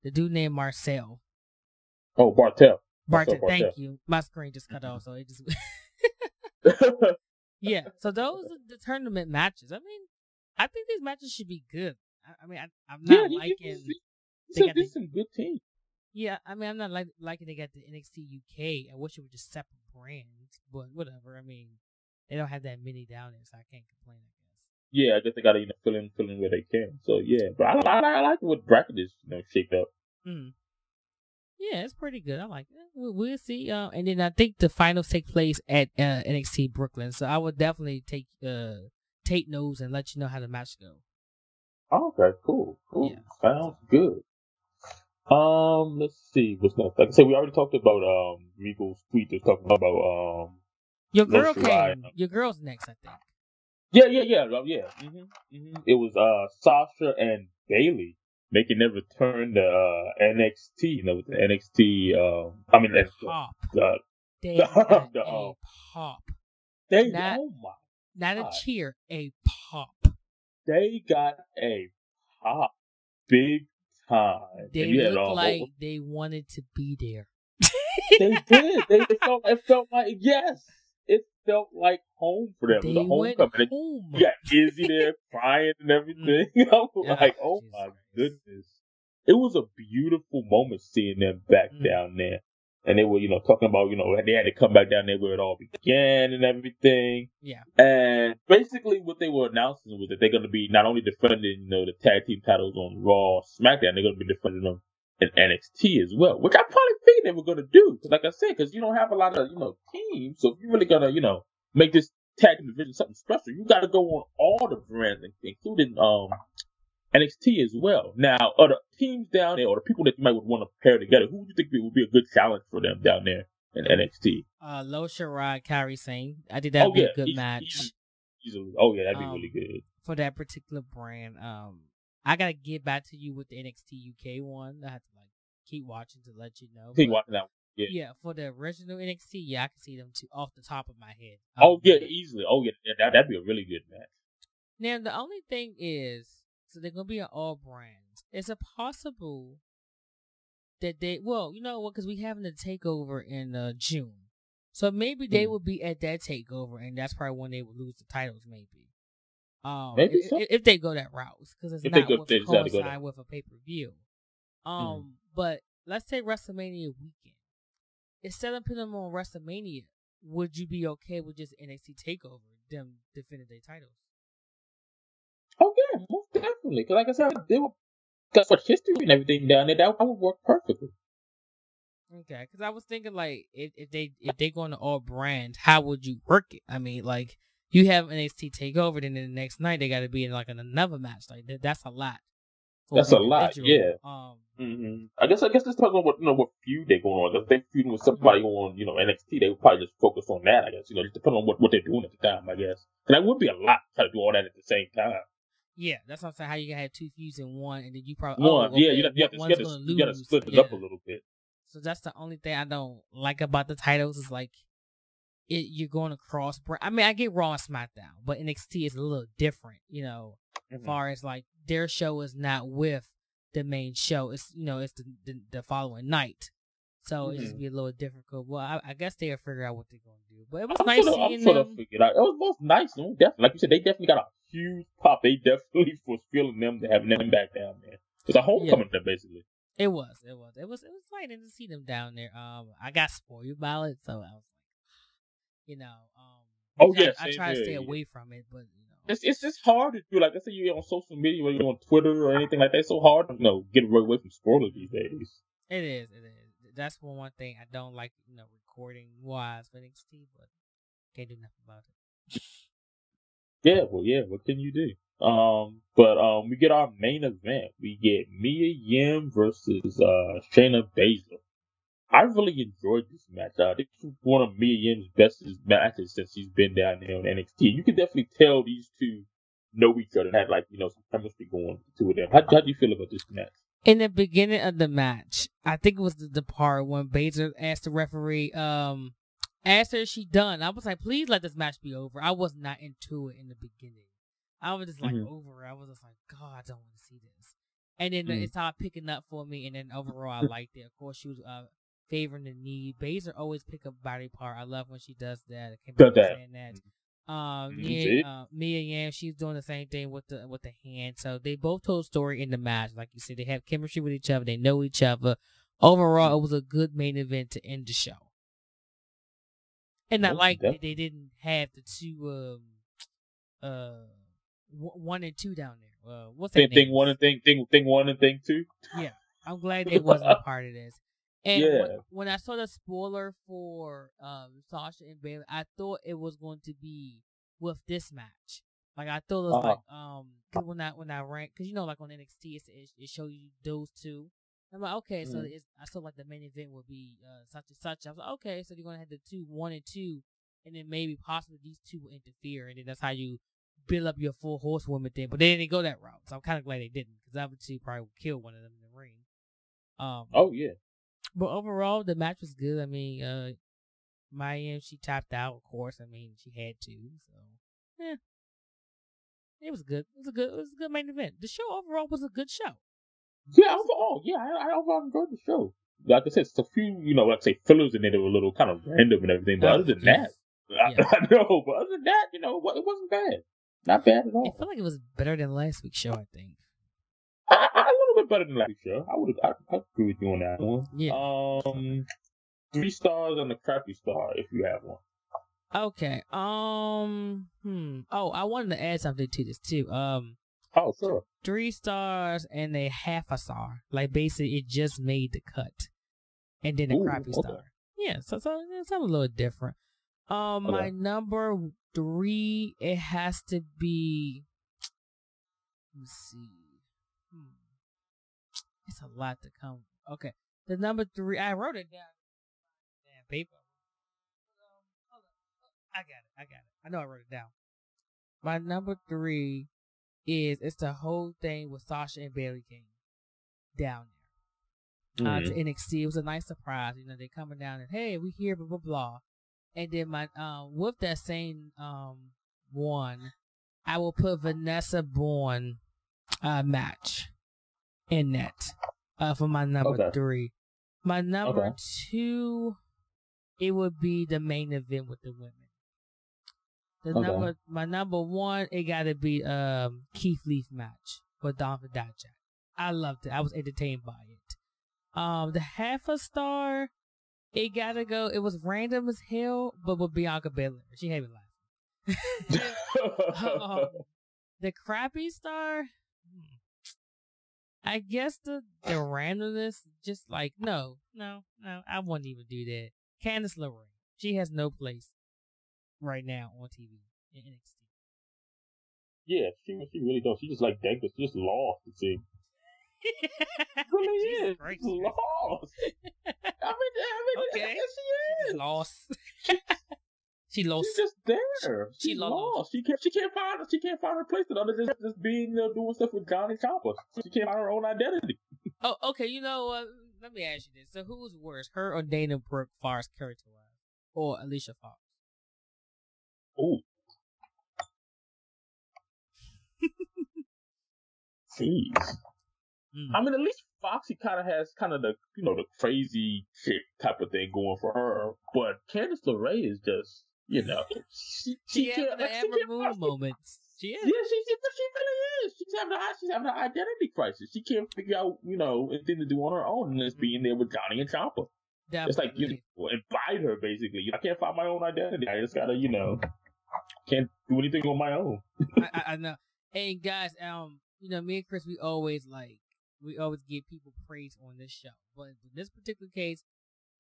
[SPEAKER 2] The dude named Marcel.
[SPEAKER 1] Oh, Barthel.
[SPEAKER 2] Barthel, thank you. My screen just cut off, so it just. yeah, so those are the tournament matches. I mean, I think these matches should be good. I, I mean, I, am not yeah, liking.
[SPEAKER 1] They got some good teams.
[SPEAKER 2] Yeah, I mean, I'm not like liking they got the NXT UK. I wish it were just separate brands, but whatever. I mean, they don't have that many down there, so I can't complain. I guess.
[SPEAKER 1] Yeah, I guess they gotta you know fill in fill in where they can. So yeah, but I, I, I like what bracket is you know shaped up.
[SPEAKER 2] Mm. Yeah, it's pretty good. I like it. We'll see. Uh, and then I think the finals take place at uh, NXT Brooklyn. So I will definitely take uh take notes and let you know how the match go.
[SPEAKER 1] Okay, cool, cool. Yeah. Sounds good. Um, let's see what's next. Like I said, we already talked about um Regal's tweet. Just talking about um
[SPEAKER 2] your girl came. Your girl's next, I think.
[SPEAKER 1] Yeah, yeah, yeah, yeah. Mm-hmm, mm-hmm. It was uh Sasha and Making their return to uh, NXT. You know, with the NXT. Um, I mean, that's
[SPEAKER 2] pop.
[SPEAKER 1] The,
[SPEAKER 2] they the, the, a pop.
[SPEAKER 1] They not, oh my,
[SPEAKER 2] not God. a cheer, a pop.
[SPEAKER 1] They got a pop, big time.
[SPEAKER 2] They looked like they wanted to be there.
[SPEAKER 1] they did. They, they felt. It felt like yes it felt like home for them.
[SPEAKER 2] They
[SPEAKER 1] the
[SPEAKER 2] homecoming. Home.
[SPEAKER 1] Yeah, Izzy there crying and everything. Mm. I'm yeah, like, oh my goodness. It was a beautiful moment seeing them back mm. down there. And they were, you know, talking about, you know, they had to come back down there where it all began and everything.
[SPEAKER 2] Yeah.
[SPEAKER 1] And basically what they were announcing was that they're going to be not only defending, you know, the tag team titles on Raw, SmackDown, they're going to be defending them in NXT as well, which I probably they were going to do. Like I said, cause you don't have a lot of, you know, teams. So if you're really going to, you know, make this tag division something special, you got to go on all the brands, including, um, NXT as well. Now, are the teams down there or the people that you might want to pair together, who do you think would be a good challenge for them down there in NXT?
[SPEAKER 2] Uh, Io Shirai, Kairi Sane. I think that'd oh, be yeah. a good match.
[SPEAKER 1] Easy, easily. Oh yeah, that'd be um, really good.
[SPEAKER 2] For that particular brand. Um, I gotta get back to you with the NXT UK one. I have to keep watching to let you know.
[SPEAKER 1] Keep watching that. One. Yeah.
[SPEAKER 2] yeah, for the original NXT, yeah, I can see them too off the top of my head.
[SPEAKER 1] Oh yeah, easily. Oh yeah, that that'd be a really good match.
[SPEAKER 2] Now the only thing is, so they're gonna be on all brands. Is it possible that they? Well, you know what? Because we having a takeover in uh, June, so maybe they mm. will be at that takeover, and that's probably when they will lose the titles. Maybe. Um, Maybe so. if, if, they go that route, because it's if not with, coincide with a pay per view. Um, mm. But let's say WrestleMania weekend. Instead of putting them on WrestleMania, would you be okay with just NXT Takeover, them defending their titles?
[SPEAKER 1] Oh yeah, most definitely. Because like I said, they were got such history and everything down there. That, that would work perfectly.
[SPEAKER 2] Okay, because I was thinking like if, if they if they go into all brands, how would you work it? I mean, like you have NXT Takeover, then the next night they got to be in like another match. Like that's a lot.
[SPEAKER 1] That's a lot, yeah. Um, mm-hmm. I guess I guess this depends on what you know what feud they're going on. If they're feuding with somebody on you know NXT, they would probably just focus on that. I guess you know just depending on what, what they're doing at the time. I guess and that would be a lot to try to do all that at the same time.
[SPEAKER 2] Yeah, that's what I'm saying. How you can have two feuds in one, and then you probably
[SPEAKER 1] one. Oh, okay, yeah, you, you, have to, you, to, you got to split it yeah. up a little bit.
[SPEAKER 2] So that's the only thing I don't like about the titles is like it, you're going across. I mean, I get Raw and SmackDown, but NXT is a little different, you know, mm-hmm. as far as like their show is not with the main show. It's you know, it's the the, the following night. So mm-hmm. it just mm-hmm. be a little difficult. Well, I, I guess they'll figure out what they're gonna do. But it was I'm nice sort of, seeing
[SPEAKER 1] them. Sort of figured out. It was most nice. Definitely, like you said, they definitely got a huge pop. They definitely was feeling them to have them back down there. It's a homecoming yeah. basically.
[SPEAKER 2] It was, it was, it was, it was exciting to see them down there. Um, I got spoiled by it, so I was like, you know. Um,
[SPEAKER 1] oh yeah,
[SPEAKER 2] I, I try to stay yeah. away from it, but
[SPEAKER 1] it's it's just hard to do. Like I say, you're on social media or you're on Twitter or anything like that. It's so hard to you know get away from spoilers these days.
[SPEAKER 2] It is. It is. That's one one thing I don't like. You know, recording wise for NXT, but can't do nothing about it.
[SPEAKER 1] yeah. Well, yeah. What can you do? Um, but um, we get our main event. We get Mia Yim versus uh Shayna Baszler. I really enjoyed this match. Uh, this was one of Mia Yim's best matches since she's been down there on NXT. You can definitely tell these two know each other and had like, you know, some chemistry going to them. How, how do you feel about this match?
[SPEAKER 2] In the beginning of the match, I think it was the, the part when Baszler asked the referee, um, asked her she done. I was like, please let this match be over. I was not into it in the beginning. I was just like mm-hmm. over. I was just like, God, I don't want to see this. And then mm-hmm. it started picking up for me, and then overall, I liked it. Of course, she was uh, favoring the need. Baszler always pick up body part. I love when she does that. I can't
[SPEAKER 1] that.
[SPEAKER 2] saying that. Um,
[SPEAKER 1] Mhm,
[SPEAKER 2] Mia,
[SPEAKER 1] see?
[SPEAKER 2] uh, Mia Yim, she's doing the same thing with the with the hand. So they both told story in the match. Like you said, they have chemistry with each other. They know each other. Overall, it was a good main event to end the show. And I like that they didn't have the two um uh w- one and two down there. Uh, what's that
[SPEAKER 1] Thing, thing one and thing, thing, thing one and thing two.
[SPEAKER 2] Yeah, I'm glad they wasn't a part of this. And when,
[SPEAKER 1] Yeah.
[SPEAKER 2] when I saw the spoiler for um Sasha and Bayley, I thought it was going to be with this match. Like I thought it was
[SPEAKER 1] Uh-huh.
[SPEAKER 2] like um 'cause when I when I ran because you know like on NXT it's, it, it shows you those two. I'm like okay, so
[SPEAKER 1] Mhm.
[SPEAKER 2] it's, I saw like the main event would be uh, such and such. I was like okay, so you're gonna have the two one and two, and then maybe possibly these two will interfere, and then that's how you build up your full horsewoman thing. But they didn't go that route, so I'm kind of glad they didn't because obviously probably would kill one of them in the ring. Um,
[SPEAKER 1] Oh yeah.
[SPEAKER 2] But overall, the match was good. I mean, uh, Maya, she tapped out, of course. I mean, she had to. So, yeah, it was good. It was a good. It was a good main event. The show overall was a good show.
[SPEAKER 1] Yeah, overall, yeah, I, I overall enjoyed the show. Like I said, it's a few, you know, like I say fillers in it that were a little kind of random and everything. But
[SPEAKER 2] Oh,
[SPEAKER 1] other than
[SPEAKER 2] yes.
[SPEAKER 1] that, I,
[SPEAKER 2] Yeah.
[SPEAKER 1] I know. But other than that, you know, what- it wasn't bad. Not bad at all.
[SPEAKER 2] I feel like it was better than last week's show. I think.
[SPEAKER 1] I, I, a little bit better than last show. I would, I, I agree with you on that one.
[SPEAKER 2] Yeah.
[SPEAKER 1] Um, three stars and a crappy star if you have one.
[SPEAKER 2] Okay. Um. Hmm. Oh, I wanted to add something to this too. Um.
[SPEAKER 1] Oh, sure.
[SPEAKER 2] Three stars and a half a star. Like basically, it just made the cut, and then a
[SPEAKER 1] Ooh,
[SPEAKER 2] crappy
[SPEAKER 1] okay.
[SPEAKER 2] star. Yeah. So so it's a little different. Um. My number three, it has to be. Let's see. It's a lot to come. Okay. The number three, I wrote it down. Damn paper. Hold on. I got it. I got it. I know I wrote it down. My number three is it's the whole thing with Sasha and Bayley King down there uh, to
[SPEAKER 1] Mhm.
[SPEAKER 2] NXT. It was a nice surprise. You know, they coming down and hey, we here, blah blah blah. And then my um with that same um one, I will put Vanessa Borne uh match in that uh for my number
[SPEAKER 1] Okay.
[SPEAKER 2] three. My number
[SPEAKER 1] Okay.
[SPEAKER 2] two, it would be the main event with the women. The
[SPEAKER 1] Okay.
[SPEAKER 2] number my number one, it gotta be um Keith Leaf match with Donovan Dijak. I loved it. I was entertained by it. Um, the half a star, it gotta go. It was random as hell, but with Bianca Belair, she had me laughing. um, the crappy star. I guess the the uh. randomness, just like no, no, no, I wouldn't even do that. Candice LeRae, she has no place right now on TV in NXT.
[SPEAKER 1] yeah, she, she really don't. She just like Deckers. She just lost. It seems. really is.
[SPEAKER 2] Christ.
[SPEAKER 1] She's lost. I mean, I mean,
[SPEAKER 2] Okay.
[SPEAKER 1] yes, she is.
[SPEAKER 2] lost. She lost.
[SPEAKER 1] She's just there.
[SPEAKER 2] She
[SPEAKER 1] She's
[SPEAKER 2] lost.
[SPEAKER 1] lost. She can't. She can't find. She can't find her place other than just, just being uh, doing stuff with Johnny Chopper. She can't find her own identity.
[SPEAKER 2] Oh, okay. You know what? Let me ask you this: So, who's worse, her or Dana Brooke, far as character wise, or Alicia Fox?
[SPEAKER 1] Ooh. Jeez.
[SPEAKER 2] Mm.
[SPEAKER 1] I mean, at least Foxy kind of has kind of the you know the crazy chick type of thing going for her, but Candice LeRae is just you know she,
[SPEAKER 2] She,
[SPEAKER 1] she can't.
[SPEAKER 2] the
[SPEAKER 1] Ember
[SPEAKER 2] Moon moments. She is.
[SPEAKER 1] Yeah, she, she, she really is. She's having a she's having an identity crisis. She can't figure out you know anything to do on her own unless being there with Johnny and Chopper. It's like you know, invite her basically. I can't find my own identity. I just gotta you know can't do anything on my own.
[SPEAKER 2] I, I, I know. Hey guys, um, you know, me and Chris, we always like, we always give people praise on this show, but in this particular case,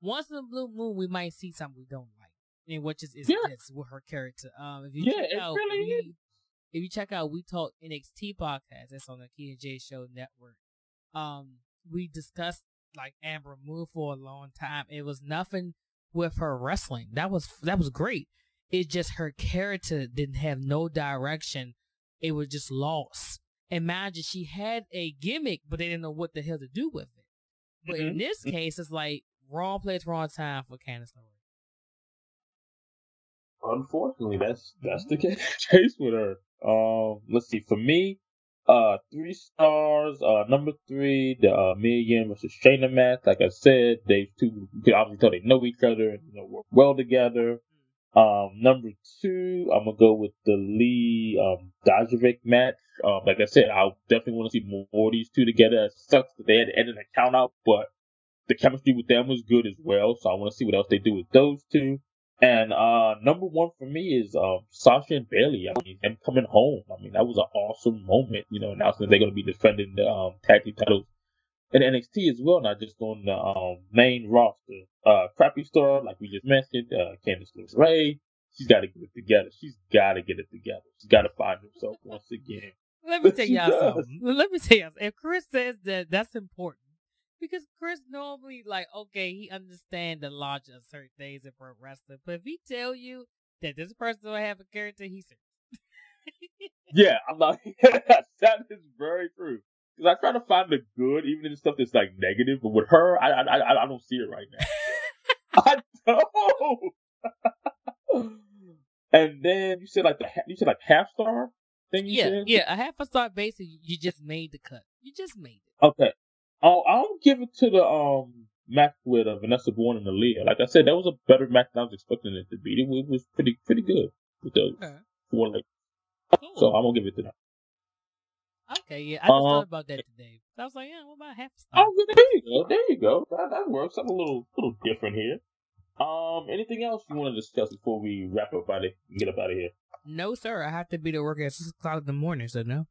[SPEAKER 2] once in a blue moon, we might see something we don't like, and which is is
[SPEAKER 1] Yeah.
[SPEAKER 2] this with her character. Um, if you
[SPEAKER 1] Yeah,
[SPEAKER 2] check out,
[SPEAKER 1] really
[SPEAKER 2] we, if you check out, we talk NXT podcast. That's on the Key and J Show Network. Um, we discussed like Ember Moon for a long time. It was nothing with her wrestling. That was that was great. It's just her character didn't have no direction. It was just lost. Imagine she had a gimmick, but they didn't know what the hell to do with it. But in
[SPEAKER 1] Mhm.
[SPEAKER 2] this case, it's like wrong place, wrong time for Candice LeRae.
[SPEAKER 1] Unfortunately, that's that's the case with her. Um, let's see. For me, Uh, three stars. Uh, number three, the uh, Million versus Shayna match. Like I said, they two obviously tell they know each other and you know work well together. Um, number two, I'm gonna go with the Lee um Dijakovic match. Um, like I said, I definitely want to see more, of these two together. It sucks that they had to end an account out, but the chemistry with them was good as well. So I want to see what else they do with those two. And uh number one for me is um Sasha and Bayley. I mean, them coming home. I mean, that was an awesome moment. You know, announcing they're going to be defending the um tag team titles in NXT as well, not just on the um main roster. Uh, Crappy Star, like we just mentioned, uh, Candice LeRae. She's got to get it together. She's got to get it together. She's got to find herself once again.
[SPEAKER 2] Let me tell y'all something. Let me tell y'all. If Chris says that, that's important because Chris normally like okay, he understands the logic of certain things in pro wrestling, but if he tell you that this person don't have a character, he's
[SPEAKER 1] yeah, I'm not. that is very true. Because I try to find the good, even in the stuff that's like negative. But with her, I I I, I don't see it right now. I don't. and then you said like the you said like half star thing.
[SPEAKER 2] yeah,
[SPEAKER 1] said?
[SPEAKER 2] yeah, a half a star basically. You just made the cut. You just made it.
[SPEAKER 1] Okay. I'll, I'll give it to the um match with uh, Vanessa Borne and Aliyah. Like I said, that was a better match than I was expecting it to be. It, it was pretty pretty good with the okay. Cool. So I'm gonna give it to them.
[SPEAKER 2] Okay, yeah, I just uh, thought about that today. I was like, yeah, what about half?
[SPEAKER 1] Oh, there you go, there you go. That that works. I'm a little little different here. Um, anything else you want to discuss before we wrap up out of get up out of here?
[SPEAKER 2] No, sir. I have to be to work at six o'clock in the morning, so no.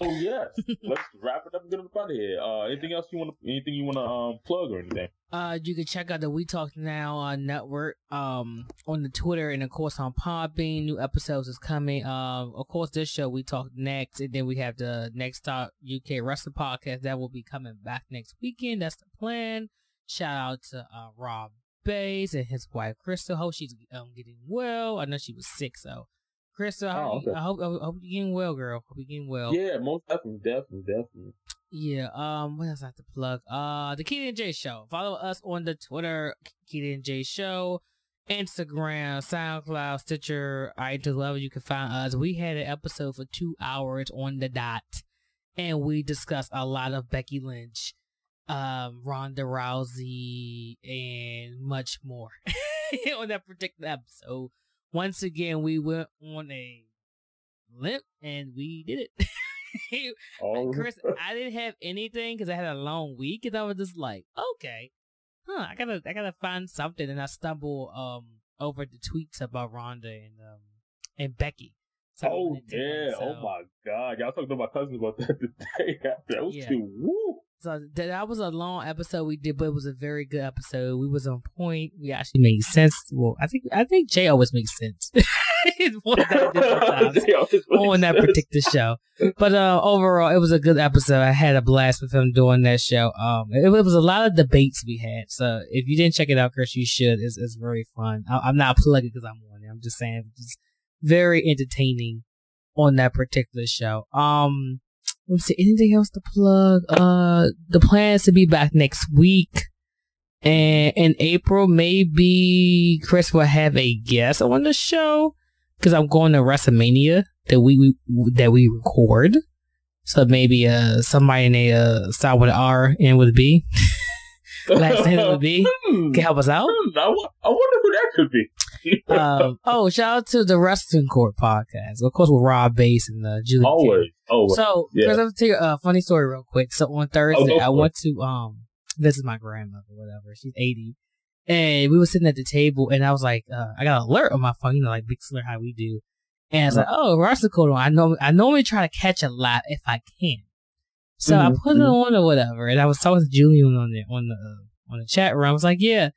[SPEAKER 1] Oh yes. Let's wrap it up and get up out of here. Uh, anything else you want to? Anything you want to um plug or anything?
[SPEAKER 2] Uh, you can check out the We Talk Now uh, network um on the Twitter and of course on Podbean. New episodes is coming. Um, of course this show We Talk next, and then we have the Next Talk UK Wrestling podcast that will be coming back next weekend. That's the plan. Shout out to uh, Rob Bass and his wife Crystal. Hope she's um, getting well. I know she was sick, so Crystal, oh, okay. I, hope, I hope you're getting well, girl. Hope you're getting well.
[SPEAKER 1] Yeah, most definitely, definitely, definitely.
[SPEAKER 2] Yeah. Um. What else I have to plug? Uh, the Keaton J Show. Follow us on the Twitter, Keaton J Show, Instagram, SoundCloud, Stitcher, iTunes, wherever you can find us. We had an episode for two hours on the dot, and we discussed a lot of Becky Lynch, um, Ronda Rousey, and much more on that particular episode once again, we went on a limp and we did it. oh. Chris, I didn't have anything because I had a long week, and I was just like, okay, huh, I gotta, I gotta find something, and I stumble um over the tweets about Ronda and um and Becky.
[SPEAKER 1] So oh yeah! So, oh my god! Y'all talking to my cousin about that today. that was yeah. too woo.
[SPEAKER 2] So that was a long episode we did, but it was a very good episode. We was on point. We actually made sense. Well, I think I think Jay always makes sense. on that particular show. But uh, overall, it was a good episode. I had a blast with him doing that show. Um, it, it, was a lot of debates we had. So if you didn't check it out, Chris, you should. It's, it's very fun. I, am not plugging because I'm on it. I'm just saying it's very entertaining on that particular show. Um, Let's see, anything else to plug? Uh, the plan is to be back next week. And in April, maybe Chris will have a guest on the show because I'm going to WrestleMania that we, we that we record. So maybe uh somebody named uh start with R and with a B. Last name with a B hmm. can help us out.
[SPEAKER 1] Hmm, I wonder who that could be
[SPEAKER 2] um, oh, shout out to the Wrestling Court podcast. Of course, with Rob Bass and uh, Julie.
[SPEAKER 1] Always, always.
[SPEAKER 2] So, yeah. Chris, I'll tell you a funny story real quick. So on Thursday, oh, I went to um visit my grandmother, whatever. She's eighty, and we were sitting at the table, and I was like, uh, I got an alert on my phone, you know, like big alert how we do. And I was like, oh, Wrestling Court. I know, I normally try to catch a lot if I can. So mm-hmm. I put it on or whatever, and I was talking to Julian on the on the uh, on the chat room. I was like, yeah,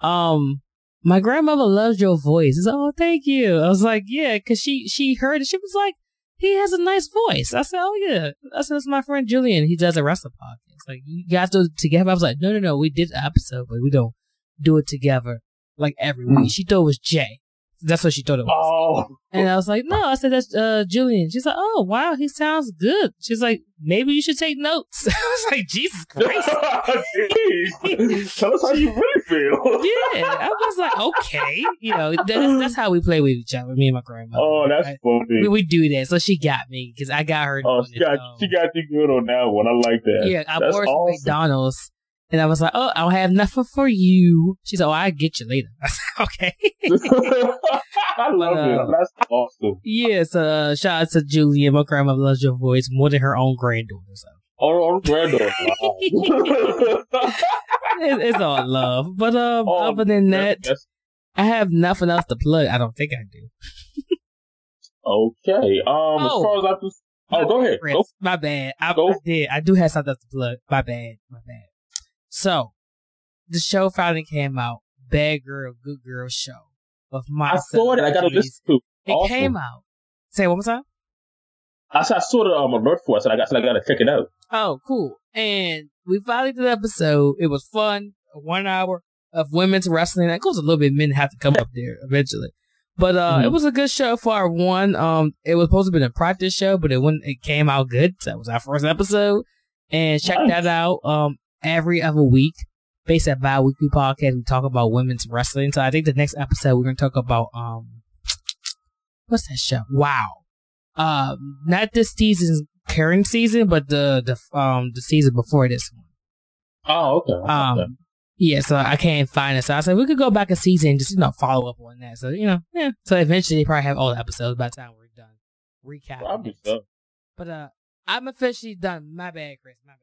[SPEAKER 2] um, my grandmother loves your voice. Said, oh, thank you. I was like, yeah, cause she, she heard it. She was like, he has a nice voice. I said, oh yeah. I said, it's my friend Julian. He does a wrestling podcast. Like, you guys do it together. I was like, no, no, no. We did an episode, but we don't do it together like every week. Hmm. She thought it was Jay. That's what she thought it was.
[SPEAKER 1] Oh,
[SPEAKER 2] And I was like, no, I said, that's uh, Julian. She's like, oh, wow, he sounds good. She's like, maybe you should take notes. I was like, Jesus Christ.
[SPEAKER 1] Jeez. Tell us how you really feel.
[SPEAKER 2] yeah. I was like, okay. You know, that's, that's how we play with each other, me and my grandma.
[SPEAKER 1] Oh, that's
[SPEAKER 2] Right?
[SPEAKER 1] funny.
[SPEAKER 2] we, we do that. So she got me because I got her.
[SPEAKER 1] Oh, she
[SPEAKER 2] it,
[SPEAKER 1] got
[SPEAKER 2] um,
[SPEAKER 1] she got you good on that one. I like that.
[SPEAKER 2] Yeah, I
[SPEAKER 1] That's
[SPEAKER 2] bought
[SPEAKER 1] awesome.
[SPEAKER 2] McDonald's. And I was like, oh, I don't have nothing for you. She's like, oh, I'll get you later. I said, okay.
[SPEAKER 1] I love
[SPEAKER 2] But, uh,
[SPEAKER 1] it. That's awesome.
[SPEAKER 2] yes, uh, shout out to Julia. My grandma loves your voice more than her own granddaughter. So
[SPEAKER 1] Or, or granddaughter.
[SPEAKER 2] It, it's all love. But um,
[SPEAKER 1] Oh,
[SPEAKER 2] other than that, I have nothing else to plug. I don't think I do.
[SPEAKER 1] okay. Um, as
[SPEAKER 2] Oh.
[SPEAKER 1] far as I can. Oh, go ahead. Go.
[SPEAKER 2] My bad. I,
[SPEAKER 1] Go.
[SPEAKER 2] I did. I do have something else to plug. My bad. My bad. So, the show finally came out. Bad Girl, Good Girl show of my
[SPEAKER 1] I saw it. I got a listen to.
[SPEAKER 2] It
[SPEAKER 1] Awesome.
[SPEAKER 2] came out. Say it one more time.
[SPEAKER 1] I said I saw the um, alert for it. Said I got. so I got to check it out.
[SPEAKER 2] Oh, cool. And we finally did the episode. It was fun. One hour of women's wrestling. That goes a little bit. Men have to come up there eventually. But uh,
[SPEAKER 1] Mhm.
[SPEAKER 2] it was a good show for our one. Um, it was supposed to be a practice show, but it went. It came out good. So that was our first episode. And check
[SPEAKER 1] Nice.
[SPEAKER 2] that out. Um, every other week, based at bi-weekly podcast, we talk about women's wrestling. So I think the next episode we're gonna talk about um, what's that show? Wow. Um, not this season's current season, but the the um the season before this one.
[SPEAKER 1] Oh, okay.
[SPEAKER 2] Um,
[SPEAKER 1] okay.
[SPEAKER 2] yeah, so I can't find it. So I said we could go back a season and just you know follow up on that. So you know, yeah. So eventually they probably have all the episodes by the time we're done
[SPEAKER 1] Recap.
[SPEAKER 2] It. But uh, I'm officially done. My bad, Chris. My bad.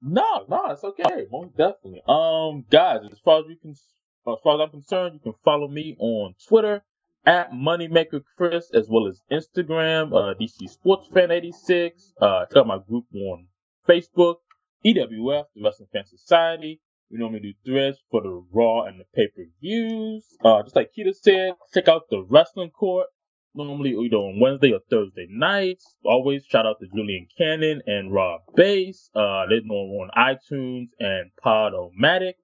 [SPEAKER 1] No, no, it's okay. Most definitely. Um, guys, as far as you can, as far as I'm concerned, you can follow me on Twitter at Moneymaker Chris, as well as Instagram, uh, DC Sports Fan 86. Uh, check out my group on Facebook, EWF, the Wrestling Fan Society. We normally do threads for the Raw and the pay per views. Uh, just like Keita said, check out the Wrestling Court. Normally either on Wednesday or Thursday nights. Always shout out to Julian Cannon and Rob Bass. Uh, they're known on iTunes and Podomatic.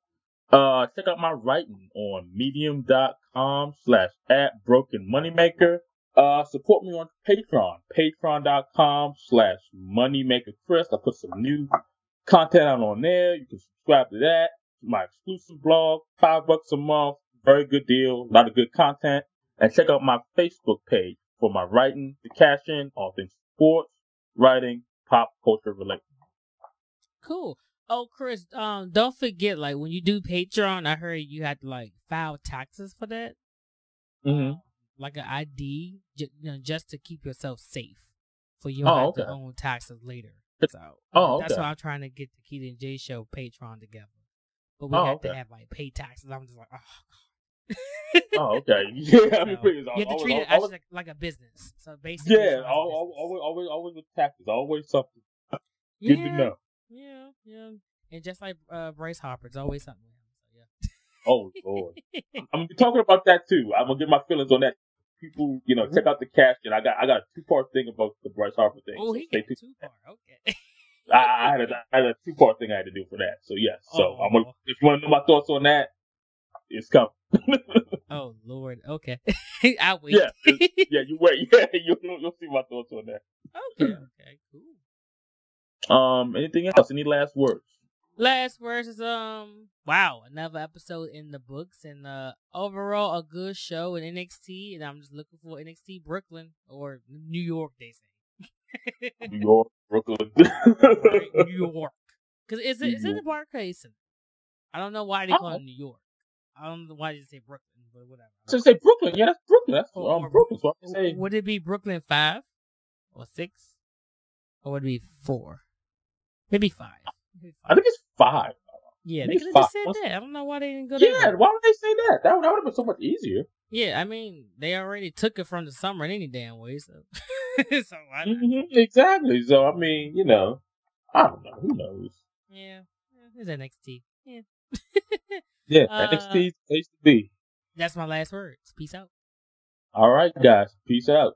[SPEAKER 1] Uh, check out my writing on medium.com slash at broken moneymaker. Uh, support me on Patreon, patreon.com slash moneymaker Chris. I put some new content out on there. You can subscribe to that. My exclusive blog, five bucks a month. Very good deal. A lot of good content. And check out my Facebook page for my writing to cash in all things sports, writing, pop culture related.
[SPEAKER 2] Cool. Oh, Chris, um, don't forget, like when you do Patreon, I heard you had to like file taxes for that,
[SPEAKER 1] Mm-hmm.
[SPEAKER 2] like an ID, you know, just to keep yourself safe, for you don't
[SPEAKER 1] Oh,
[SPEAKER 2] have
[SPEAKER 1] okay.
[SPEAKER 2] to own taxes later. So,
[SPEAKER 1] Oh,
[SPEAKER 2] that's why I'm trying to get the Keita and J Show Patreon together, but we
[SPEAKER 1] Oh,
[SPEAKER 2] have to have like pay taxes. I'm just like, oh.
[SPEAKER 1] Oh, okay. Yeah, I mean,
[SPEAKER 2] So, you have to
[SPEAKER 1] always-
[SPEAKER 2] treat it
[SPEAKER 1] always-
[SPEAKER 2] as like, a business. So basically,
[SPEAKER 1] yeah,
[SPEAKER 2] it's
[SPEAKER 1] al-
[SPEAKER 2] like a
[SPEAKER 1] al-
[SPEAKER 2] business.
[SPEAKER 1] always, always, always with taxes. Always something. Good
[SPEAKER 2] yeah,
[SPEAKER 1] to know.
[SPEAKER 2] Yeah, yeah. And just like uh, Bryce Harper, it's always something. him,
[SPEAKER 1] Oh Lord, I'm gonna be talking about that too. I'm gonna get my feelings on that. People, you know, check out the cash, and I got, I got a two part thing about the Bryce Harper thing.
[SPEAKER 2] oh,
[SPEAKER 1] so
[SPEAKER 2] he got
[SPEAKER 1] tuned.
[SPEAKER 2] too far. Okay.
[SPEAKER 1] I, I had a, I had a two part thing I had to do for that. So yes. So I'm gonna,
[SPEAKER 2] Oh.
[SPEAKER 1] if you want to know my thoughts on that, it's coming.
[SPEAKER 2] Oh Lord. Okay. I wait.
[SPEAKER 1] Yeah, yeah, you wait. Yeah, you, you'll, you'll see my thoughts on that.
[SPEAKER 2] okay. Okay. Cool.
[SPEAKER 1] Um, anything else? Any last words?
[SPEAKER 2] Last words is um. Wow, another episode in the books, and uh, overall a good show in NXT, and I'm just looking for NXT Brooklyn or New York. They say.
[SPEAKER 1] New York, Brooklyn.
[SPEAKER 2] Right, New York. Because is it
[SPEAKER 1] New
[SPEAKER 2] it the. Barclays I don't know why they
[SPEAKER 1] Oh.
[SPEAKER 2] call it New York. I don't know why they say Brooklyn, but whatever.
[SPEAKER 1] so say Brooklyn. Yeah, that's Brooklyn. That's
[SPEAKER 2] Or-
[SPEAKER 1] um,
[SPEAKER 2] or-
[SPEAKER 1] Brooklyn. So I say
[SPEAKER 2] Would it be Brooklyn five or six, or would it be four? Maybe five. Maybe
[SPEAKER 1] I think it's five.
[SPEAKER 2] Yeah,
[SPEAKER 1] I
[SPEAKER 2] they could have just said that. I don't know why they didn't go
[SPEAKER 1] Yeah, why would they say that? That would, that would have been so much easier.
[SPEAKER 2] Yeah, I mean they already took it from the summer in any damn way, so so why not?
[SPEAKER 1] hmm exactly. So I mean, you know, I don't know. Who knows?
[SPEAKER 2] Yeah, yeah, it's NXT. Yeah,
[SPEAKER 1] Yeah,
[SPEAKER 2] Uh,
[SPEAKER 1] NXT's place to be.
[SPEAKER 2] that's my last words. Peace out.
[SPEAKER 1] All right, guys. Peace out.